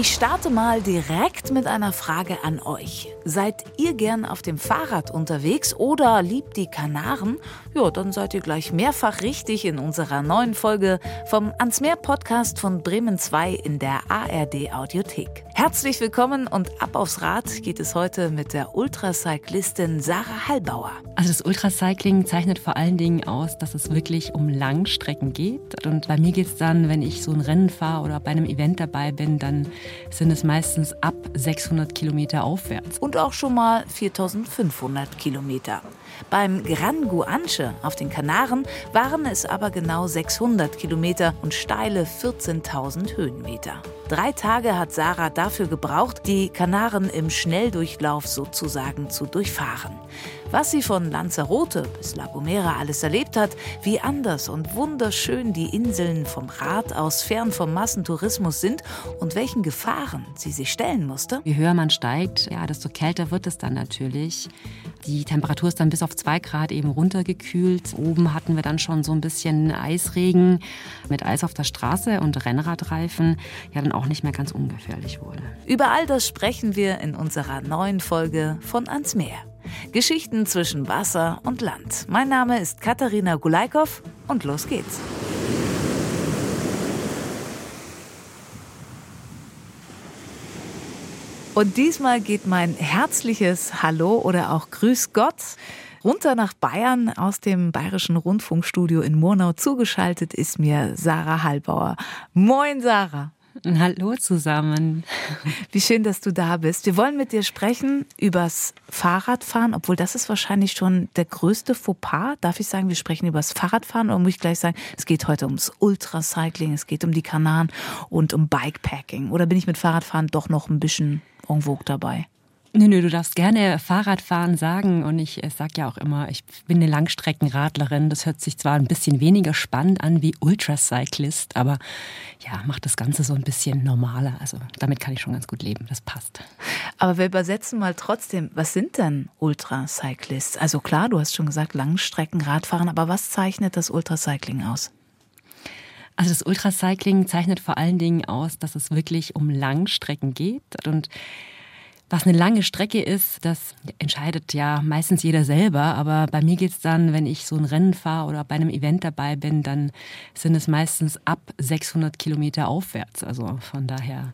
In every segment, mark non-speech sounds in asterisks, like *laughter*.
Ich starte mal direkt mit einer Frage an euch. Seid ihr gern auf dem Fahrrad unterwegs oder liebt die Kanaren? Ja, dann seid ihr gleich mehrfach richtig in unserer neuen Folge vom Ans Meer Podcast von Bremen 2 in der ARD Audiothek. Herzlich willkommen und ab aufs Rad geht es heute mit der Ultracyclistin Sarah Hallbauer. Also das Ultracycling zeichnet vor allen Dingen aus, dass es wirklich um Langstrecken geht. Und bei mir geht es dann, wenn ich so ein Rennen fahre oder bei einem Event dabei bin, dann sind es meistens ab 600 Kilometer aufwärts. Und auch schon mal 4500 Kilometer. Beim Gran Guanche auf den Kanaren waren es aber genau 600 Kilometer und steile 14.000 Höhenmeter. Drei Tage hat Sarah dafür gebraucht, die Kanaren im Schnelldurchlauf sozusagen zu durchfahren. Was sie von Lanzarote bis La Gomera alles erlebt hat, wie anders und wunderschön die Inseln vom Rad aus fern vom Massentourismus sind und welchen Gefahren sie sich stellen musste. Je höher man steigt, ja, desto kälter wird es dann natürlich. Die Temperatur ist dann bis auf zwei Grad eben runtergekühlt. Oben hatten wir dann schon so ein bisschen Eisregen mit Eis auf der Straße und Rennradreifen, ja dann auch nicht mehr ganz ungefährlich wurde. Über all das sprechen wir in unserer neuen Folge von Ans Meer. Geschichten zwischen Wasser und Land. Mein Name ist Katharina Gulaikow und los geht's. Und diesmal geht mein herzliches Hallo oder auch Grüß Gott runter nach Bayern aus dem Bayerischen Rundfunkstudio in Murnau. Zugeschaltet ist mir Sarah Hallbauer. Moin, Sarah. Hallo zusammen. Wie schön, dass du da bist. Wir wollen mit dir sprechen übers Fahrradfahren, obwohl das ist wahrscheinlich schon der größte Fauxpas. Darf ich sagen, wir sprechen übers Fahrradfahren oder muss ich gleich sagen, es geht heute ums Ultracycling, es geht um die Kanaren und um Bikepacking? Oder bin ich mit Fahrradfahren doch noch ein bisschen en vogue dabei? Nö, nö, du darfst gerne Fahrradfahren sagen und ich äh, sag ja auch immer, ich bin eine Langstreckenradlerin. Das hört sich zwar ein bisschen weniger spannend an wie Ultracyclist, aber ja, macht das Ganze so ein bisschen normaler. Also damit kann ich schon ganz gut leben, das passt. Aber wir übersetzen mal trotzdem, was sind denn Ultracyclists? Also klar, du hast schon gesagt, Langstreckenradfahren, aber was zeichnet das Ultracycling aus? Also das Ultracycling zeichnet vor allen Dingen aus, dass es wirklich um Langstrecken geht und was eine lange Strecke ist, das entscheidet ja meistens jeder selber. Aber bei mir geht es dann, wenn ich so ein Rennen fahre oder bei einem Event dabei bin, dann sind es meistens ab 600 Kilometer aufwärts. Also von daher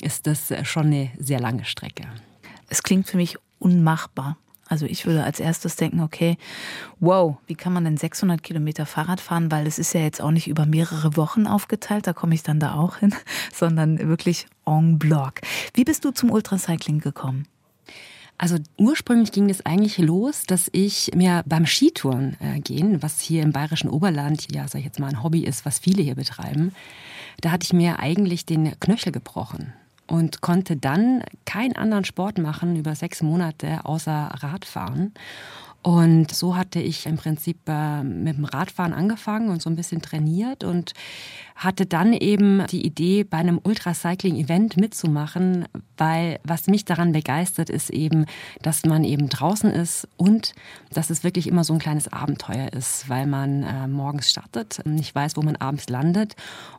ist das schon eine sehr lange Strecke. Es klingt für mich unmachbar. Also ich würde als erstes denken, okay, wow, wie kann man denn 600 Kilometer Fahrrad fahren? Weil es ist ja jetzt auch nicht über mehrere Wochen aufgeteilt, da komme ich dann da auch hin, *laughs* sondern wirklich en bloc. Wie bist du zum Ultracycling gekommen? Also ursprünglich ging es eigentlich los, dass ich mir beim Skitouren äh, gehen, was hier im bayerischen Oberland, ja, sag ich jetzt mal, ein Hobby ist, was viele hier betreiben, da hatte ich mir eigentlich den Knöchel gebrochen und konnte dann keinen anderen Sport machen über sechs Monate außer Radfahren. Und so hatte ich im Prinzip äh, mit dem Radfahren angefangen und so ein bisschen trainiert und hatte dann eben die Idee, bei einem Ultracycling-Event mitzumachen, weil was mich daran begeistert, ist eben, dass man eben draußen ist und dass es wirklich immer so ein kleines Abenteuer ist, weil man äh, morgens startet, nicht weiß, wo man abends landet.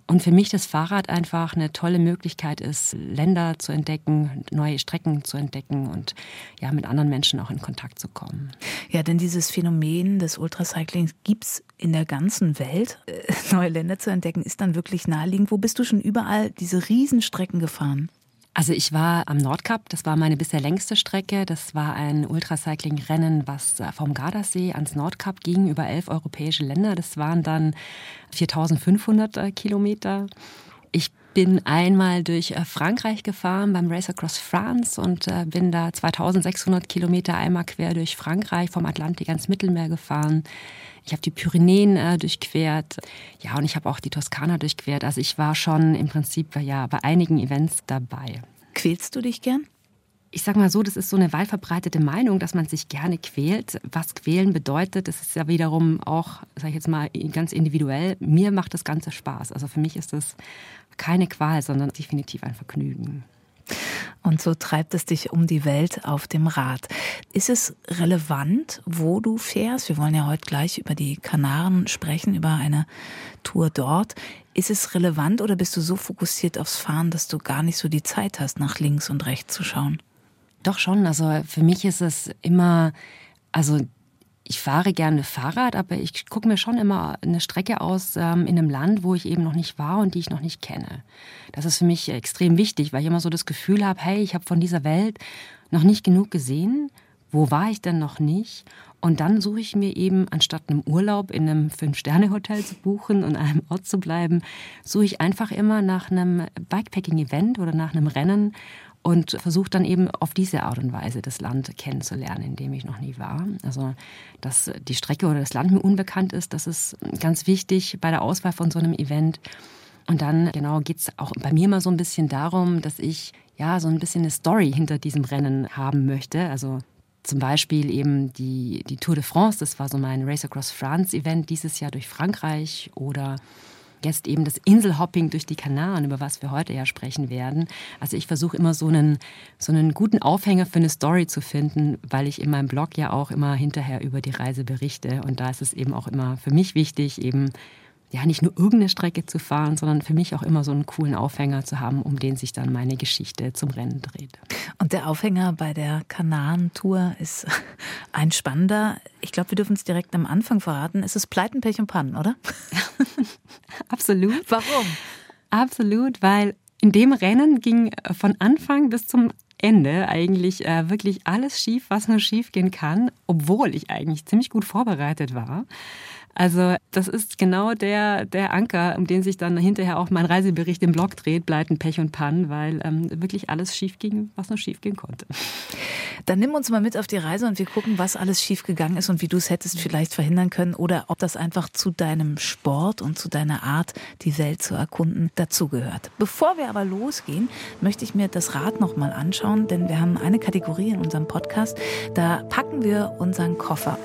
Und für mich das Fahrrad einfach eine tolle Möglichkeit ist, Länder zu entdecken, neue Strecken zu entdecken und ja, mit anderen Menschen auch in Kontakt zu kommen. Ja, denn dieses Phänomen des Ultracyclings gibt es in der ganzen Welt. Äh, neue Länder zu entdecken, ist dann wirklich naheliegend. Wo bist du schon überall diese Riesenstrecken gefahren? Also ich war am Nordkap, das war meine bisher längste Strecke. Das war ein Ultracycling-Rennen, was äh, vom Gardasee ans Nordkap ging, über elf europäische Länder. Das waren dann 4500 äh, Kilometer. Ich bin einmal durch Frankreich gefahren beim Race Across France und bin da 2600 Kilometer einmal quer durch Frankreich vom Atlantik ans Mittelmeer gefahren. Ich habe die Pyrenäen äh, durchquert. Ja, und ich habe auch die Toskana durchquert. Also ich war schon im Prinzip ja bei einigen Events dabei. Quälst du dich gern? Ich sage mal so, das ist so eine weit verbreitete Meinung, dass man sich gerne quält. Was quälen bedeutet, das ist ja wiederum auch, sage ich jetzt mal, ganz individuell. Mir macht das Ganze Spaß. Also für mich ist das keine Qual, sondern definitiv ein Vergnügen. Und so treibt es dich um die Welt auf dem Rad. Ist es relevant, wo du fährst? Wir wollen ja heute gleich über die Kanaren sprechen, über eine Tour dort. Ist es relevant oder bist du so fokussiert aufs Fahren, dass du gar nicht so die Zeit hast, nach links und rechts zu schauen? Doch schon. Also für mich ist es immer, also ich fahre gerne Fahrrad, aber ich gucke mir schon immer eine Strecke aus ähm, in einem Land, wo ich eben noch nicht war und die ich noch nicht kenne. Das ist für mich extrem wichtig, weil ich immer so das Gefühl habe, hey, ich habe von dieser Welt noch nicht genug gesehen. Wo war ich denn noch nicht? Und dann suche ich mir eben, anstatt einem Urlaub in einem Fünf-Sterne-Hotel zu buchen und einem Ort zu bleiben, suche ich einfach immer nach einem Bikepacking-Event oder nach einem Rennen und versuche dann eben auf diese Art und Weise das Land kennenzulernen, in dem ich noch nie war. Also, dass die Strecke oder das Land mir unbekannt ist, das ist ganz wichtig bei der Auswahl von so einem Event. Und dann, genau, geht es auch bei mir immer so ein bisschen darum, dass ich ja so ein bisschen eine Story hinter diesem Rennen haben möchte. Also zum Beispiel eben die, die Tour de France, das war so mein Race Across France Event dieses Jahr durch Frankreich oder jetzt eben das Inselhopping durch die Kanaren, über was wir heute ja sprechen werden. Also ich versuche immer so einen, so einen guten Aufhänger für eine Story zu finden, weil ich in meinem Blog ja auch immer hinterher über die Reise berichte. Und da ist es eben auch immer für mich wichtig, eben ja nicht nur irgendeine Strecke zu fahren, sondern für mich auch immer so einen coolen Aufhänger zu haben, um den sich dann meine Geschichte zum Rennen dreht. Und der Aufhänger bei der Kanaren-Tour ist *laughs* ein spannender. Ich glaube, wir dürfen es direkt am Anfang verraten. Es ist Pleiten, Pech und Pannen, oder? *laughs* Absolut. Warum? Absolut, weil in dem Rennen ging von Anfang bis zum Ende eigentlich äh, wirklich alles schief, was nur schief gehen kann, obwohl ich eigentlich ziemlich gut vorbereitet war. Also das ist genau der, der Anker, um den sich dann hinterher auch mein Reisebericht im Blog dreht, Pleiten, Pech und Pannen, weil ähm, wirklich alles schief ging, was nur schief gehen konnte. Dann nimm uns mal mit auf die Reise und wir gucken, was alles schief gegangen ist und wie du es hättest vielleicht verhindern können oder ob das einfach zu deinem Sport und zu deiner Art, die Welt zu erkunden, dazugehört. Bevor wir aber losgehen, möchte ich mir das Rad noch mal anschauen, denn wir haben eine Kategorie in unserem Podcast, da packen wir unseren Koffer.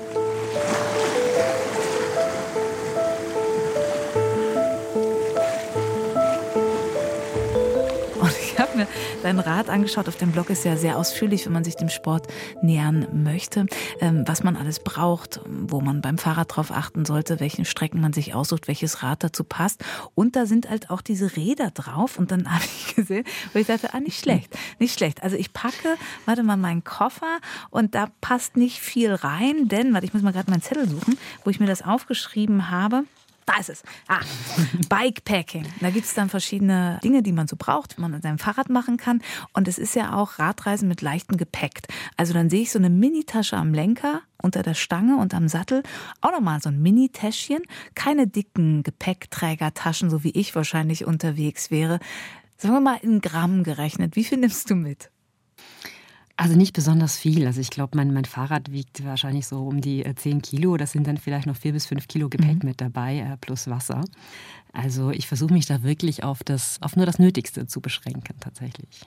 Mir deinen Rat angeschaut. Auf dem Blog ist ja sehr ausführlich, wenn man sich dem Sport nähern möchte, ähm, was man alles braucht, wo man beim Fahrrad drauf achten sollte, welchen Strecken man sich aussucht, welches Rad dazu passt. Und da sind halt auch diese Räder drauf. Und dann *laughs* habe ich gesehen, wo ich dachte, ah, nicht schlecht, nicht schlecht. Also ich packe, warte mal, meinen Koffer und da passt nicht viel rein, denn, warte, ich muss mal gerade meinen Zettel suchen, wo ich mir das aufgeschrieben habe. Da ist es. Ah, Bikepacking. Da gibt es dann verschiedene Dinge, die man so braucht, die man an seinem Fahrrad machen kann. Und es ist ja auch Radreisen mit leichtem Gepäck. Also dann sehe ich so eine Mini-Tasche am Lenker, unter der Stange und am Sattel. Auch nochmal so ein Mini-Täschchen. Keine dicken Gepäckträgertaschen, so wie ich wahrscheinlich unterwegs wäre. Sagen wir mal in Gramm gerechnet. Wie viel nimmst du mit? Also nicht besonders viel. Also ich glaube, mein, mein Fahrrad wiegt wahrscheinlich so um die 10 äh, Kilo. Das sind dann vielleicht noch 4 bis 5 Kilo Gepäck mhm. mit dabei, äh, plus Wasser. Also ich versuche mich da wirklich auf, das, auf nur das Nötigste zu beschränken tatsächlich.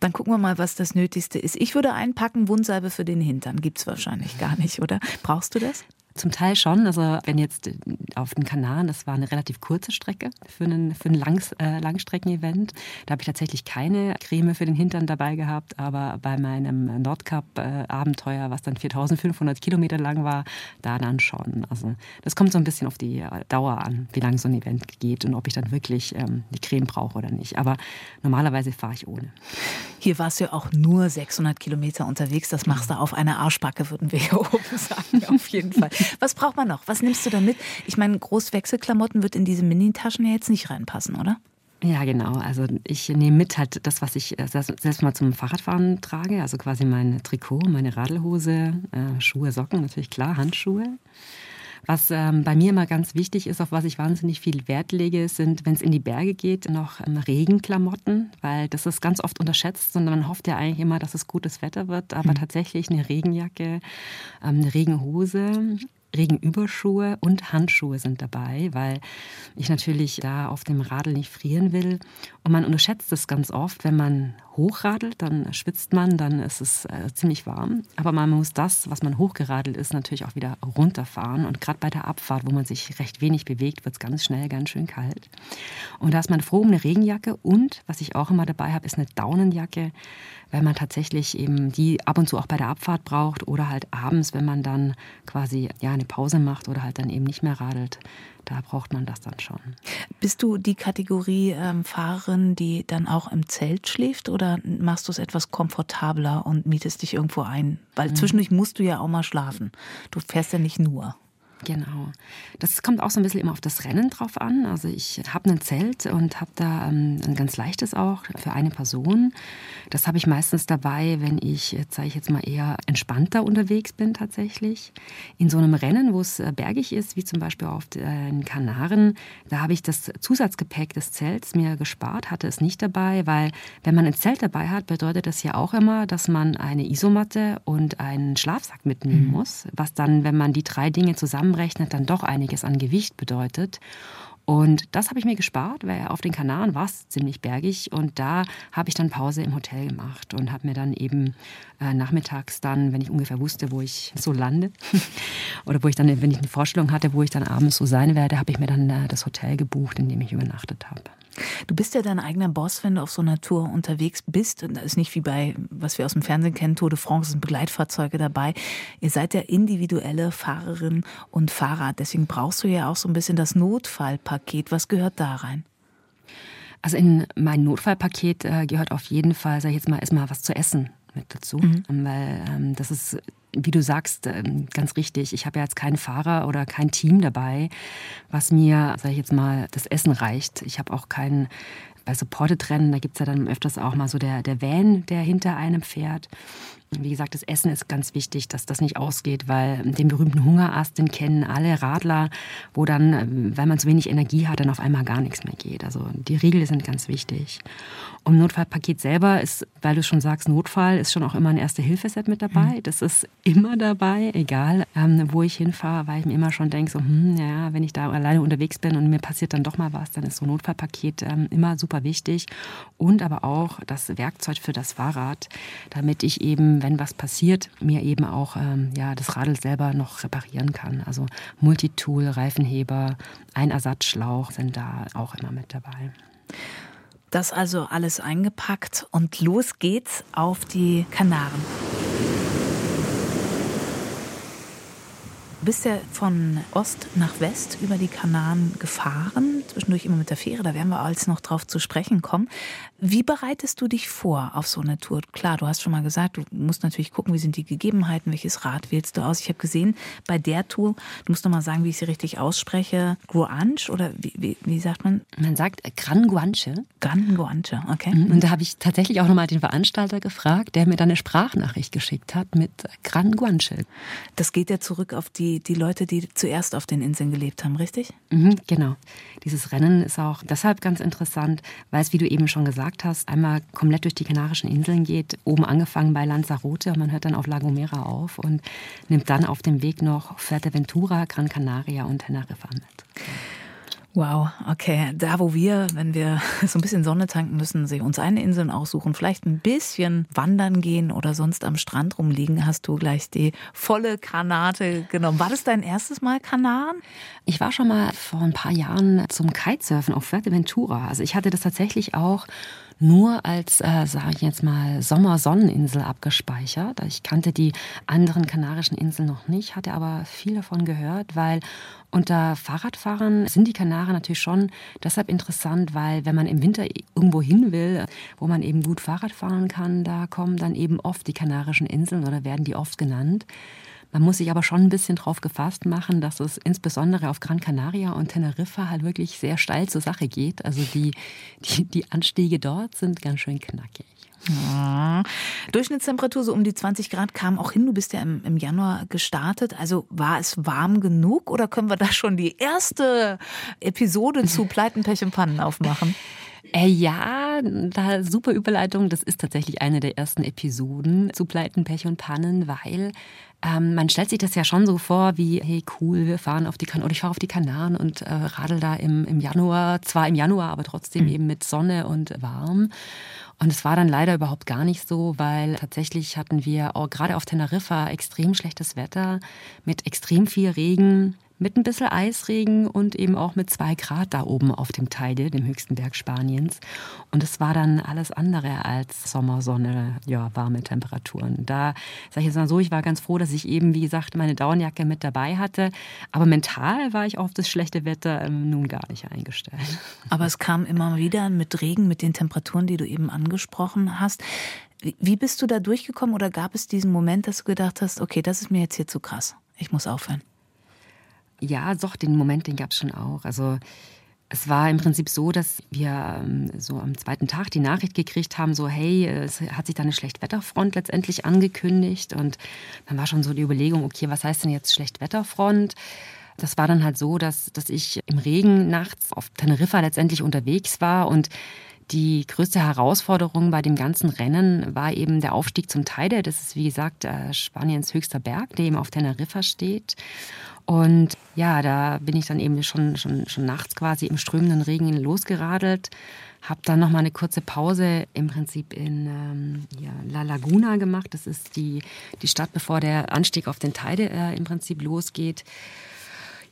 Dann gucken wir mal, was das Nötigste ist. Ich würde einpacken, Wundsalbe für den Hintern. Gibt es wahrscheinlich gar nicht, oder? Brauchst du das? Zum Teil schon. Also wenn jetzt auf den Kanaren, das war eine relativ kurze Strecke für, einen, für ein Langs, äh, Langstrecken-Event. Da habe ich tatsächlich keine Creme für den Hintern dabei gehabt, aber bei meinem Nordkap-Abenteuer, was dann 4500 Kilometer lang war, da dann schon. Also das kommt so ein bisschen auf die Dauer an, wie lange so ein Event geht und ob ich dann wirklich ähm, die Creme brauche oder nicht. Aber normalerweise fahre ich ohne. Hier warst du ja auch nur 600 Kilometer unterwegs. Das machst du auf einer Arschbacke, würden wir hier *laughs* oben sagen, auf jeden Fall. Was braucht man noch? Was nimmst du da mit? Ich meine, Großwechselklamotten wird in diese Mini-Taschen ja jetzt nicht reinpassen, oder? Ja, genau. Also ich nehme mit halt das, was ich äh, selbst mal zum Fahrradfahren trage. Also quasi mein Trikot, meine Radelhose, äh, Schuhe, Socken, natürlich klar, Handschuhe. Was ähm, bei mir immer ganz wichtig ist, auf was ich wahnsinnig viel Wert lege, sind, wenn es in die Berge geht, noch ähm, Regenklamotten, weil das ist ganz oft unterschätzt, sondern man hofft ja eigentlich immer, dass es gutes Wetter wird, aber mhm. tatsächlich eine Regenjacke, ähm, eine Regenhose, Regenüberschuhe und Handschuhe sind dabei, weil ich natürlich da auf dem Radl nicht frieren will. Und man unterschätzt es ganz oft, wenn man hochradelt, dann schwitzt man, dann ist es äh, ziemlich warm. Aber man muss das, was man hochgeradelt ist, natürlich auch wieder runterfahren. Und gerade bei der Abfahrt, wo man sich recht wenig bewegt, wird es ganz schnell ganz schön kalt. Und da ist man froh um eine Regenjacke und, was ich auch immer dabei habe, ist eine Daunenjacke, weil man tatsächlich eben die ab und zu auch bei der Abfahrt braucht oder halt abends, wenn man dann quasi ja, eine Pause macht oder halt dann eben nicht mehr radelt, da braucht man das dann schon. Bist du die Kategorie ähm, Fahrerin, die dann auch im Zelt schläft oder machst du es etwas komfortabler und mietest dich irgendwo ein? Weil mhm. zwischendurch musst du ja auch mal schlafen. Du fährst ja nicht nur. Genau. Das kommt auch so ein bisschen immer auf das Rennen drauf an. Also ich habe ein Zelt und habe da ähm, ein ganz leichtes auch für eine Person. Das habe ich meistens dabei, wenn ich, sage ich jetzt mal, eher entspannter unterwegs bin tatsächlich. In so einem Rennen, wo es äh, bergig ist, wie zum Beispiel auf den Kanaren, da habe ich das Zusatzgepäck des Zelts mir gespart, hatte es nicht dabei, weil wenn man ein Zelt dabei hat, bedeutet das ja auch immer, dass man eine Isomatte und einen Schlafsack mitnehmen mhm. muss, was dann, wenn man die drei Dinge zusammen zusammenrechnet, dann doch einiges an Gewicht bedeutet. Und das habe ich mir gespart, weil auf den Kanaren war es ziemlich bergig und da habe ich dann Pause im Hotel gemacht und habe mir dann eben äh, nachmittags dann, wenn ich ungefähr wusste, wo ich so lande *laughs* oder wo ich dann, wenn ich eine Vorstellung hatte, wo ich dann abends so sein werde, habe ich mir dann äh, das Hotel gebucht, in dem ich übernachtet habe. Du bist ja dein eigener Boss, wenn du auf so einer Tour unterwegs bist. Und das ist nicht wie bei, was wir aus dem Fernsehen kennen, Tour de France, sind Begleitfahrzeuge dabei. Ihr seid ja individuelle Fahrerin und Fahrer. Deswegen brauchst du ja auch so ein bisschen das Notfallpaket. Was gehört da rein? Also in mein Notfallpaket äh, gehört auf jeden Fall, sag ich jetzt mal, erstmal was zu essen mit dazu. Mhm. Weil ähm, das ist wie du sagst, ähm, ganz richtig. Ich habe ja jetzt keinen Fahrer oder kein Team dabei, was mir, sage ich jetzt mal, das Essen reicht. Ich habe auch keinen bei Supported-Rennen, da gibt es ja dann öfters auch mal so der, der Van, der hinter einem fährt. Wie gesagt, das Essen ist ganz wichtig, dass das nicht ausgeht, weil den berühmten Hungerast, den kennen alle Radler, wo dann, weil man zu wenig Energie hat, dann auf einmal gar nichts mehr geht. Also die Riegel sind ganz wichtig. Und Notfallpaket selber ist, weil du schon sagst, Notfall ist schon auch immer ein Erste-Hilfe-Set mit dabei. Mhm. Das ist immer dabei, egal ähm, wo ich hinfahre, weil ich mir immer schon denke, so, hm, ja, wenn ich da alleine unterwegs bin und mir passiert dann doch mal was, dann ist so ein Notfallpaket ähm, immer super wichtig. Und aber auch das Werkzeug für das Fahrrad, damit ich eben, wenn was passiert, mir eben auch ähm, ja, das Radl selber noch reparieren kann. Also Multitool, Reifenheber, ein Ersatzschlauch sind da auch immer mit dabei. Das also alles eingepackt und los geht's auf die Kanaren. Bist ja von Ost nach West über die Kanaren gefahren, zwischendurch immer mit der Fähre, da werden wir alles noch drauf zu sprechen kommen. Wie bereitest du dich vor auf so eine Tour? Klar, du hast schon mal gesagt, du musst natürlich gucken, wie sind die Gegebenheiten, welches Rad wählst du aus. Ich habe gesehen, bei der Tour, du musst noch mal sagen, wie ich sie richtig ausspreche, Guanche oder wie, wie, wie sagt man? Man sagt Gran Guanche. Gran Guanche, okay. Mhm. Und da habe ich tatsächlich auch noch mal den Veranstalter gefragt, der mir dann eine Sprachnachricht geschickt hat mit Gran Guanche. Das geht ja zurück auf die die, Leute, die zuerst auf den Inseln gelebt haben, richtig? Mhm, genau. Dieses Rennen ist auch deshalb ganz interessant, weil es, wie du eben schon gesagt hast, einmal komplett durch die Kanarischen Inseln geht, oben angefangen bei Lanzarote und man hört dann auf La Gomera auf und nimmt dann auf dem Weg noch Fuerteventura, Gran Canaria und Teneriffa mit. Wow, okay. Da, wo wir, wenn wir *laughs* so ein bisschen Sonne tanken müssen, sich uns eine Insel aussuchen, vielleicht ein bisschen wandern gehen oder sonst am Strand rumliegen, hast du gleich die volle Granate genommen. War das dein erstes Mal Kanaren? Ich war schon mal vor ein paar Jahren zum Kitesurfen auf Fuerteventura. Also ich hatte das tatsächlich auch nur als, äh, sage ich jetzt mal, Sommersonneninsel abgespeichert. Ich kannte die anderen kanarischen Inseln noch nicht, hatte aber viel davon gehört, weil unter Fahrradfahrern sind die Kanaren natürlich schon deshalb interessant, weil wenn man im Winter irgendwo hin will, wo man eben gut Fahrrad fahren kann, da kommen dann eben oft die Kanarischen Inseln oder werden die oft genannt. Man muss sich aber schon ein bisschen drauf gefasst machen, dass es insbesondere auf Gran Canaria und Teneriffa halt wirklich sehr steil zur Sache geht. Also die, die, die Anstiege dort sind ganz schön knackig. Ja. Durchschnittstemperatur so um die 20 Grad kam auch hin. Du bist ja im, im, Januar gestartet. Also war es warm genug oder können wir da schon die erste Episode zu Pleiten, Pech und Pannen aufmachen? *laughs* Äh, ja, da super Überleitung. Das ist tatsächlich eine der ersten Episoden zu Pleiten, Pech und Pannen, weil ähm, man stellt sich das ja schon so vor, wie, hey cool, wir fahren auf die Kanaren, oder ich fahre auf die Kanaren und äh, radel da im, im Januar, zwar im Januar, aber trotzdem mhm. eben mit Sonne und warm. Und es war dann leider überhaupt gar nicht so, weil tatsächlich hatten wir auch gerade auf Teneriffa extrem schlechtes Wetter mit extrem viel Regen mit ein bisschen Eisregen und eben auch mit zwei Grad da oben auf dem Teide, dem höchsten Berg Spaniens. Und es war dann alles andere als Sommersonne, ja, warme Temperaturen. Da sage ich jetzt mal so, ich war ganz froh, dass ich eben, wie gesagt, meine Dauernjacke mit dabei hatte. Aber mental war ich auf das schlechte Wetter ähm, nun gar nicht eingestellt. Aber es kam immer wieder mit Regen, mit den Temperaturen, die du eben angesprochen hast. Wie bist du da durchgekommen oder gab es diesen Moment, dass du gedacht hast, okay, das ist mir jetzt hier zu krass, ich muss aufhören? Ja, doch, den Moment, den gab es schon auch. Also es war im Prinzip so, dass wir ähm, so am zweiten Tag die Nachricht gekriegt haben, so hey, es hat sich da eine Schlechtwetterfront letztendlich angekündigt. Und dann war schon so die Überlegung, okay, was heißt denn jetzt Schlechtwetterfront? Das war dann halt so, dass, dass ich im Regen nachts auf Teneriffa letztendlich unterwegs war und die größte Herausforderung bei dem ganzen Rennen war eben der Aufstieg zum Teide. Das ist, wie gesagt, äh, Spaniens höchster Berg, der eben auf Teneriffa steht. Und ja, da bin ich dann eben schon, schon, schon nachts quasi im strömenden Regen losgeradelt. Habe dann noch mal eine kurze Pause im Prinzip in ähm, ja, La Laguna gemacht. Das ist die, die Stadt, bevor der Anstieg auf den Teide äh, im Prinzip losgeht.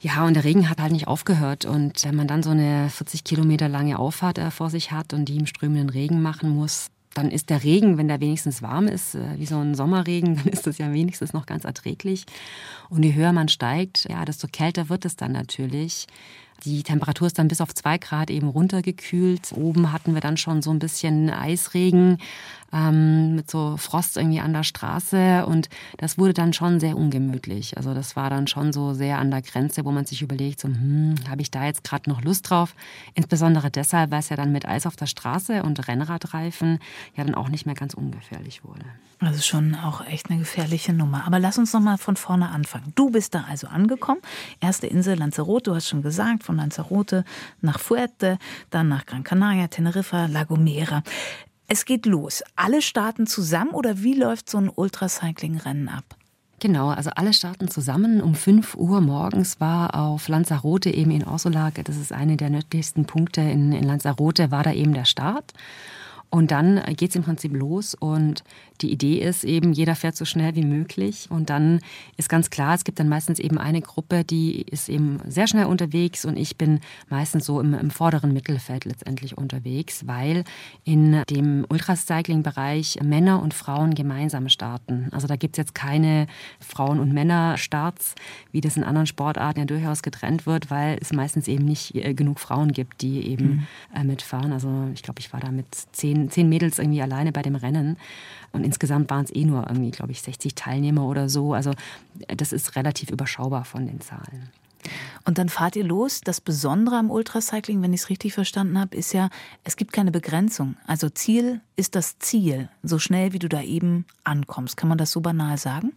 Ja, und der Regen hat halt nicht aufgehört. Und wenn man dann so eine 40 Kilometer lange Auffahrt äh, vor sich hat und die im strömenden Regen machen muss, dann ist der Regen, wenn der wenigstens warm ist, äh, wie so ein Sommerregen, *laughs* dann ist das ja wenigstens noch ganz erträglich. Und je höher man steigt, ja, desto kälter wird es dann natürlich. Die Temperatur ist dann bis auf zwei Grad eben runtergekühlt. Oben hatten wir dann schon so ein bisschen Eisregen ähm, mit so Frost irgendwie an der Straße und das wurde dann schon sehr ungemütlich. Also das war dann schon so sehr an der Grenze, wo man sich überlegt, so, hm, habe ich da jetzt gerade noch Lust drauf? Insbesondere deshalb, weil es ja dann mit Eis auf der Straße und Rennradreifen ja dann auch nicht mehr ganz ungefährlich wurde. Also schon auch echt eine gefährliche Nummer. Aber lass uns noch mal von vorne anfangen. Du bist da also angekommen. Erste Insel Lanzarote, du hast schon gesagt, von Lanzarote nach Fuerte, dann nach Gran Canaria, Teneriffa, La Gomera. Es geht los. Alle starten zusammen oder wie läuft so ein Ultracycling-Rennen ab? Genau, also alle starten zusammen. Um 5 Uhr morgens war auf Lanzarote eben in Orsolag, das ist eine der nördlichsten Punkte in, in Lanzarote, war da eben der Start. Und dann geht es im Prinzip los und die Idee ist eben, jeder fährt so schnell wie möglich. Und dann ist ganz klar, es gibt dann meistens eben eine Gruppe, die ist eben sehr schnell unterwegs und ich bin meistens so im, im vorderen Mittelfeld letztendlich unterwegs, weil in dem Ultracycling-Bereich Männer und Frauen gemeinsam starten. Also da gibt es jetzt keine Frauen- und Männer-Starts, wie das in anderen Sportarten ja durchaus getrennt wird, weil es meistens eben nicht äh, genug Frauen gibt, die eben mhm. Äh, mitfahren. Also ich glaube, ich war da mit zehn zehn, Mädels irgendwie alleine bei dem Rennen. Und insgesamt waren es eh nur irgendwie, glaube ich, 60 Teilnehmer oder so. Also das ist relativ überschaubar von den Zahlen. Und dann fahrt ihr los. Das Besondere am Ultracycling, wenn ich es richtig verstanden habe, ist ja, es gibt keine Begrenzung. Also Ziel ist das Ziel, so schnell wie du da eben ankommst. Kann man das so banal sagen?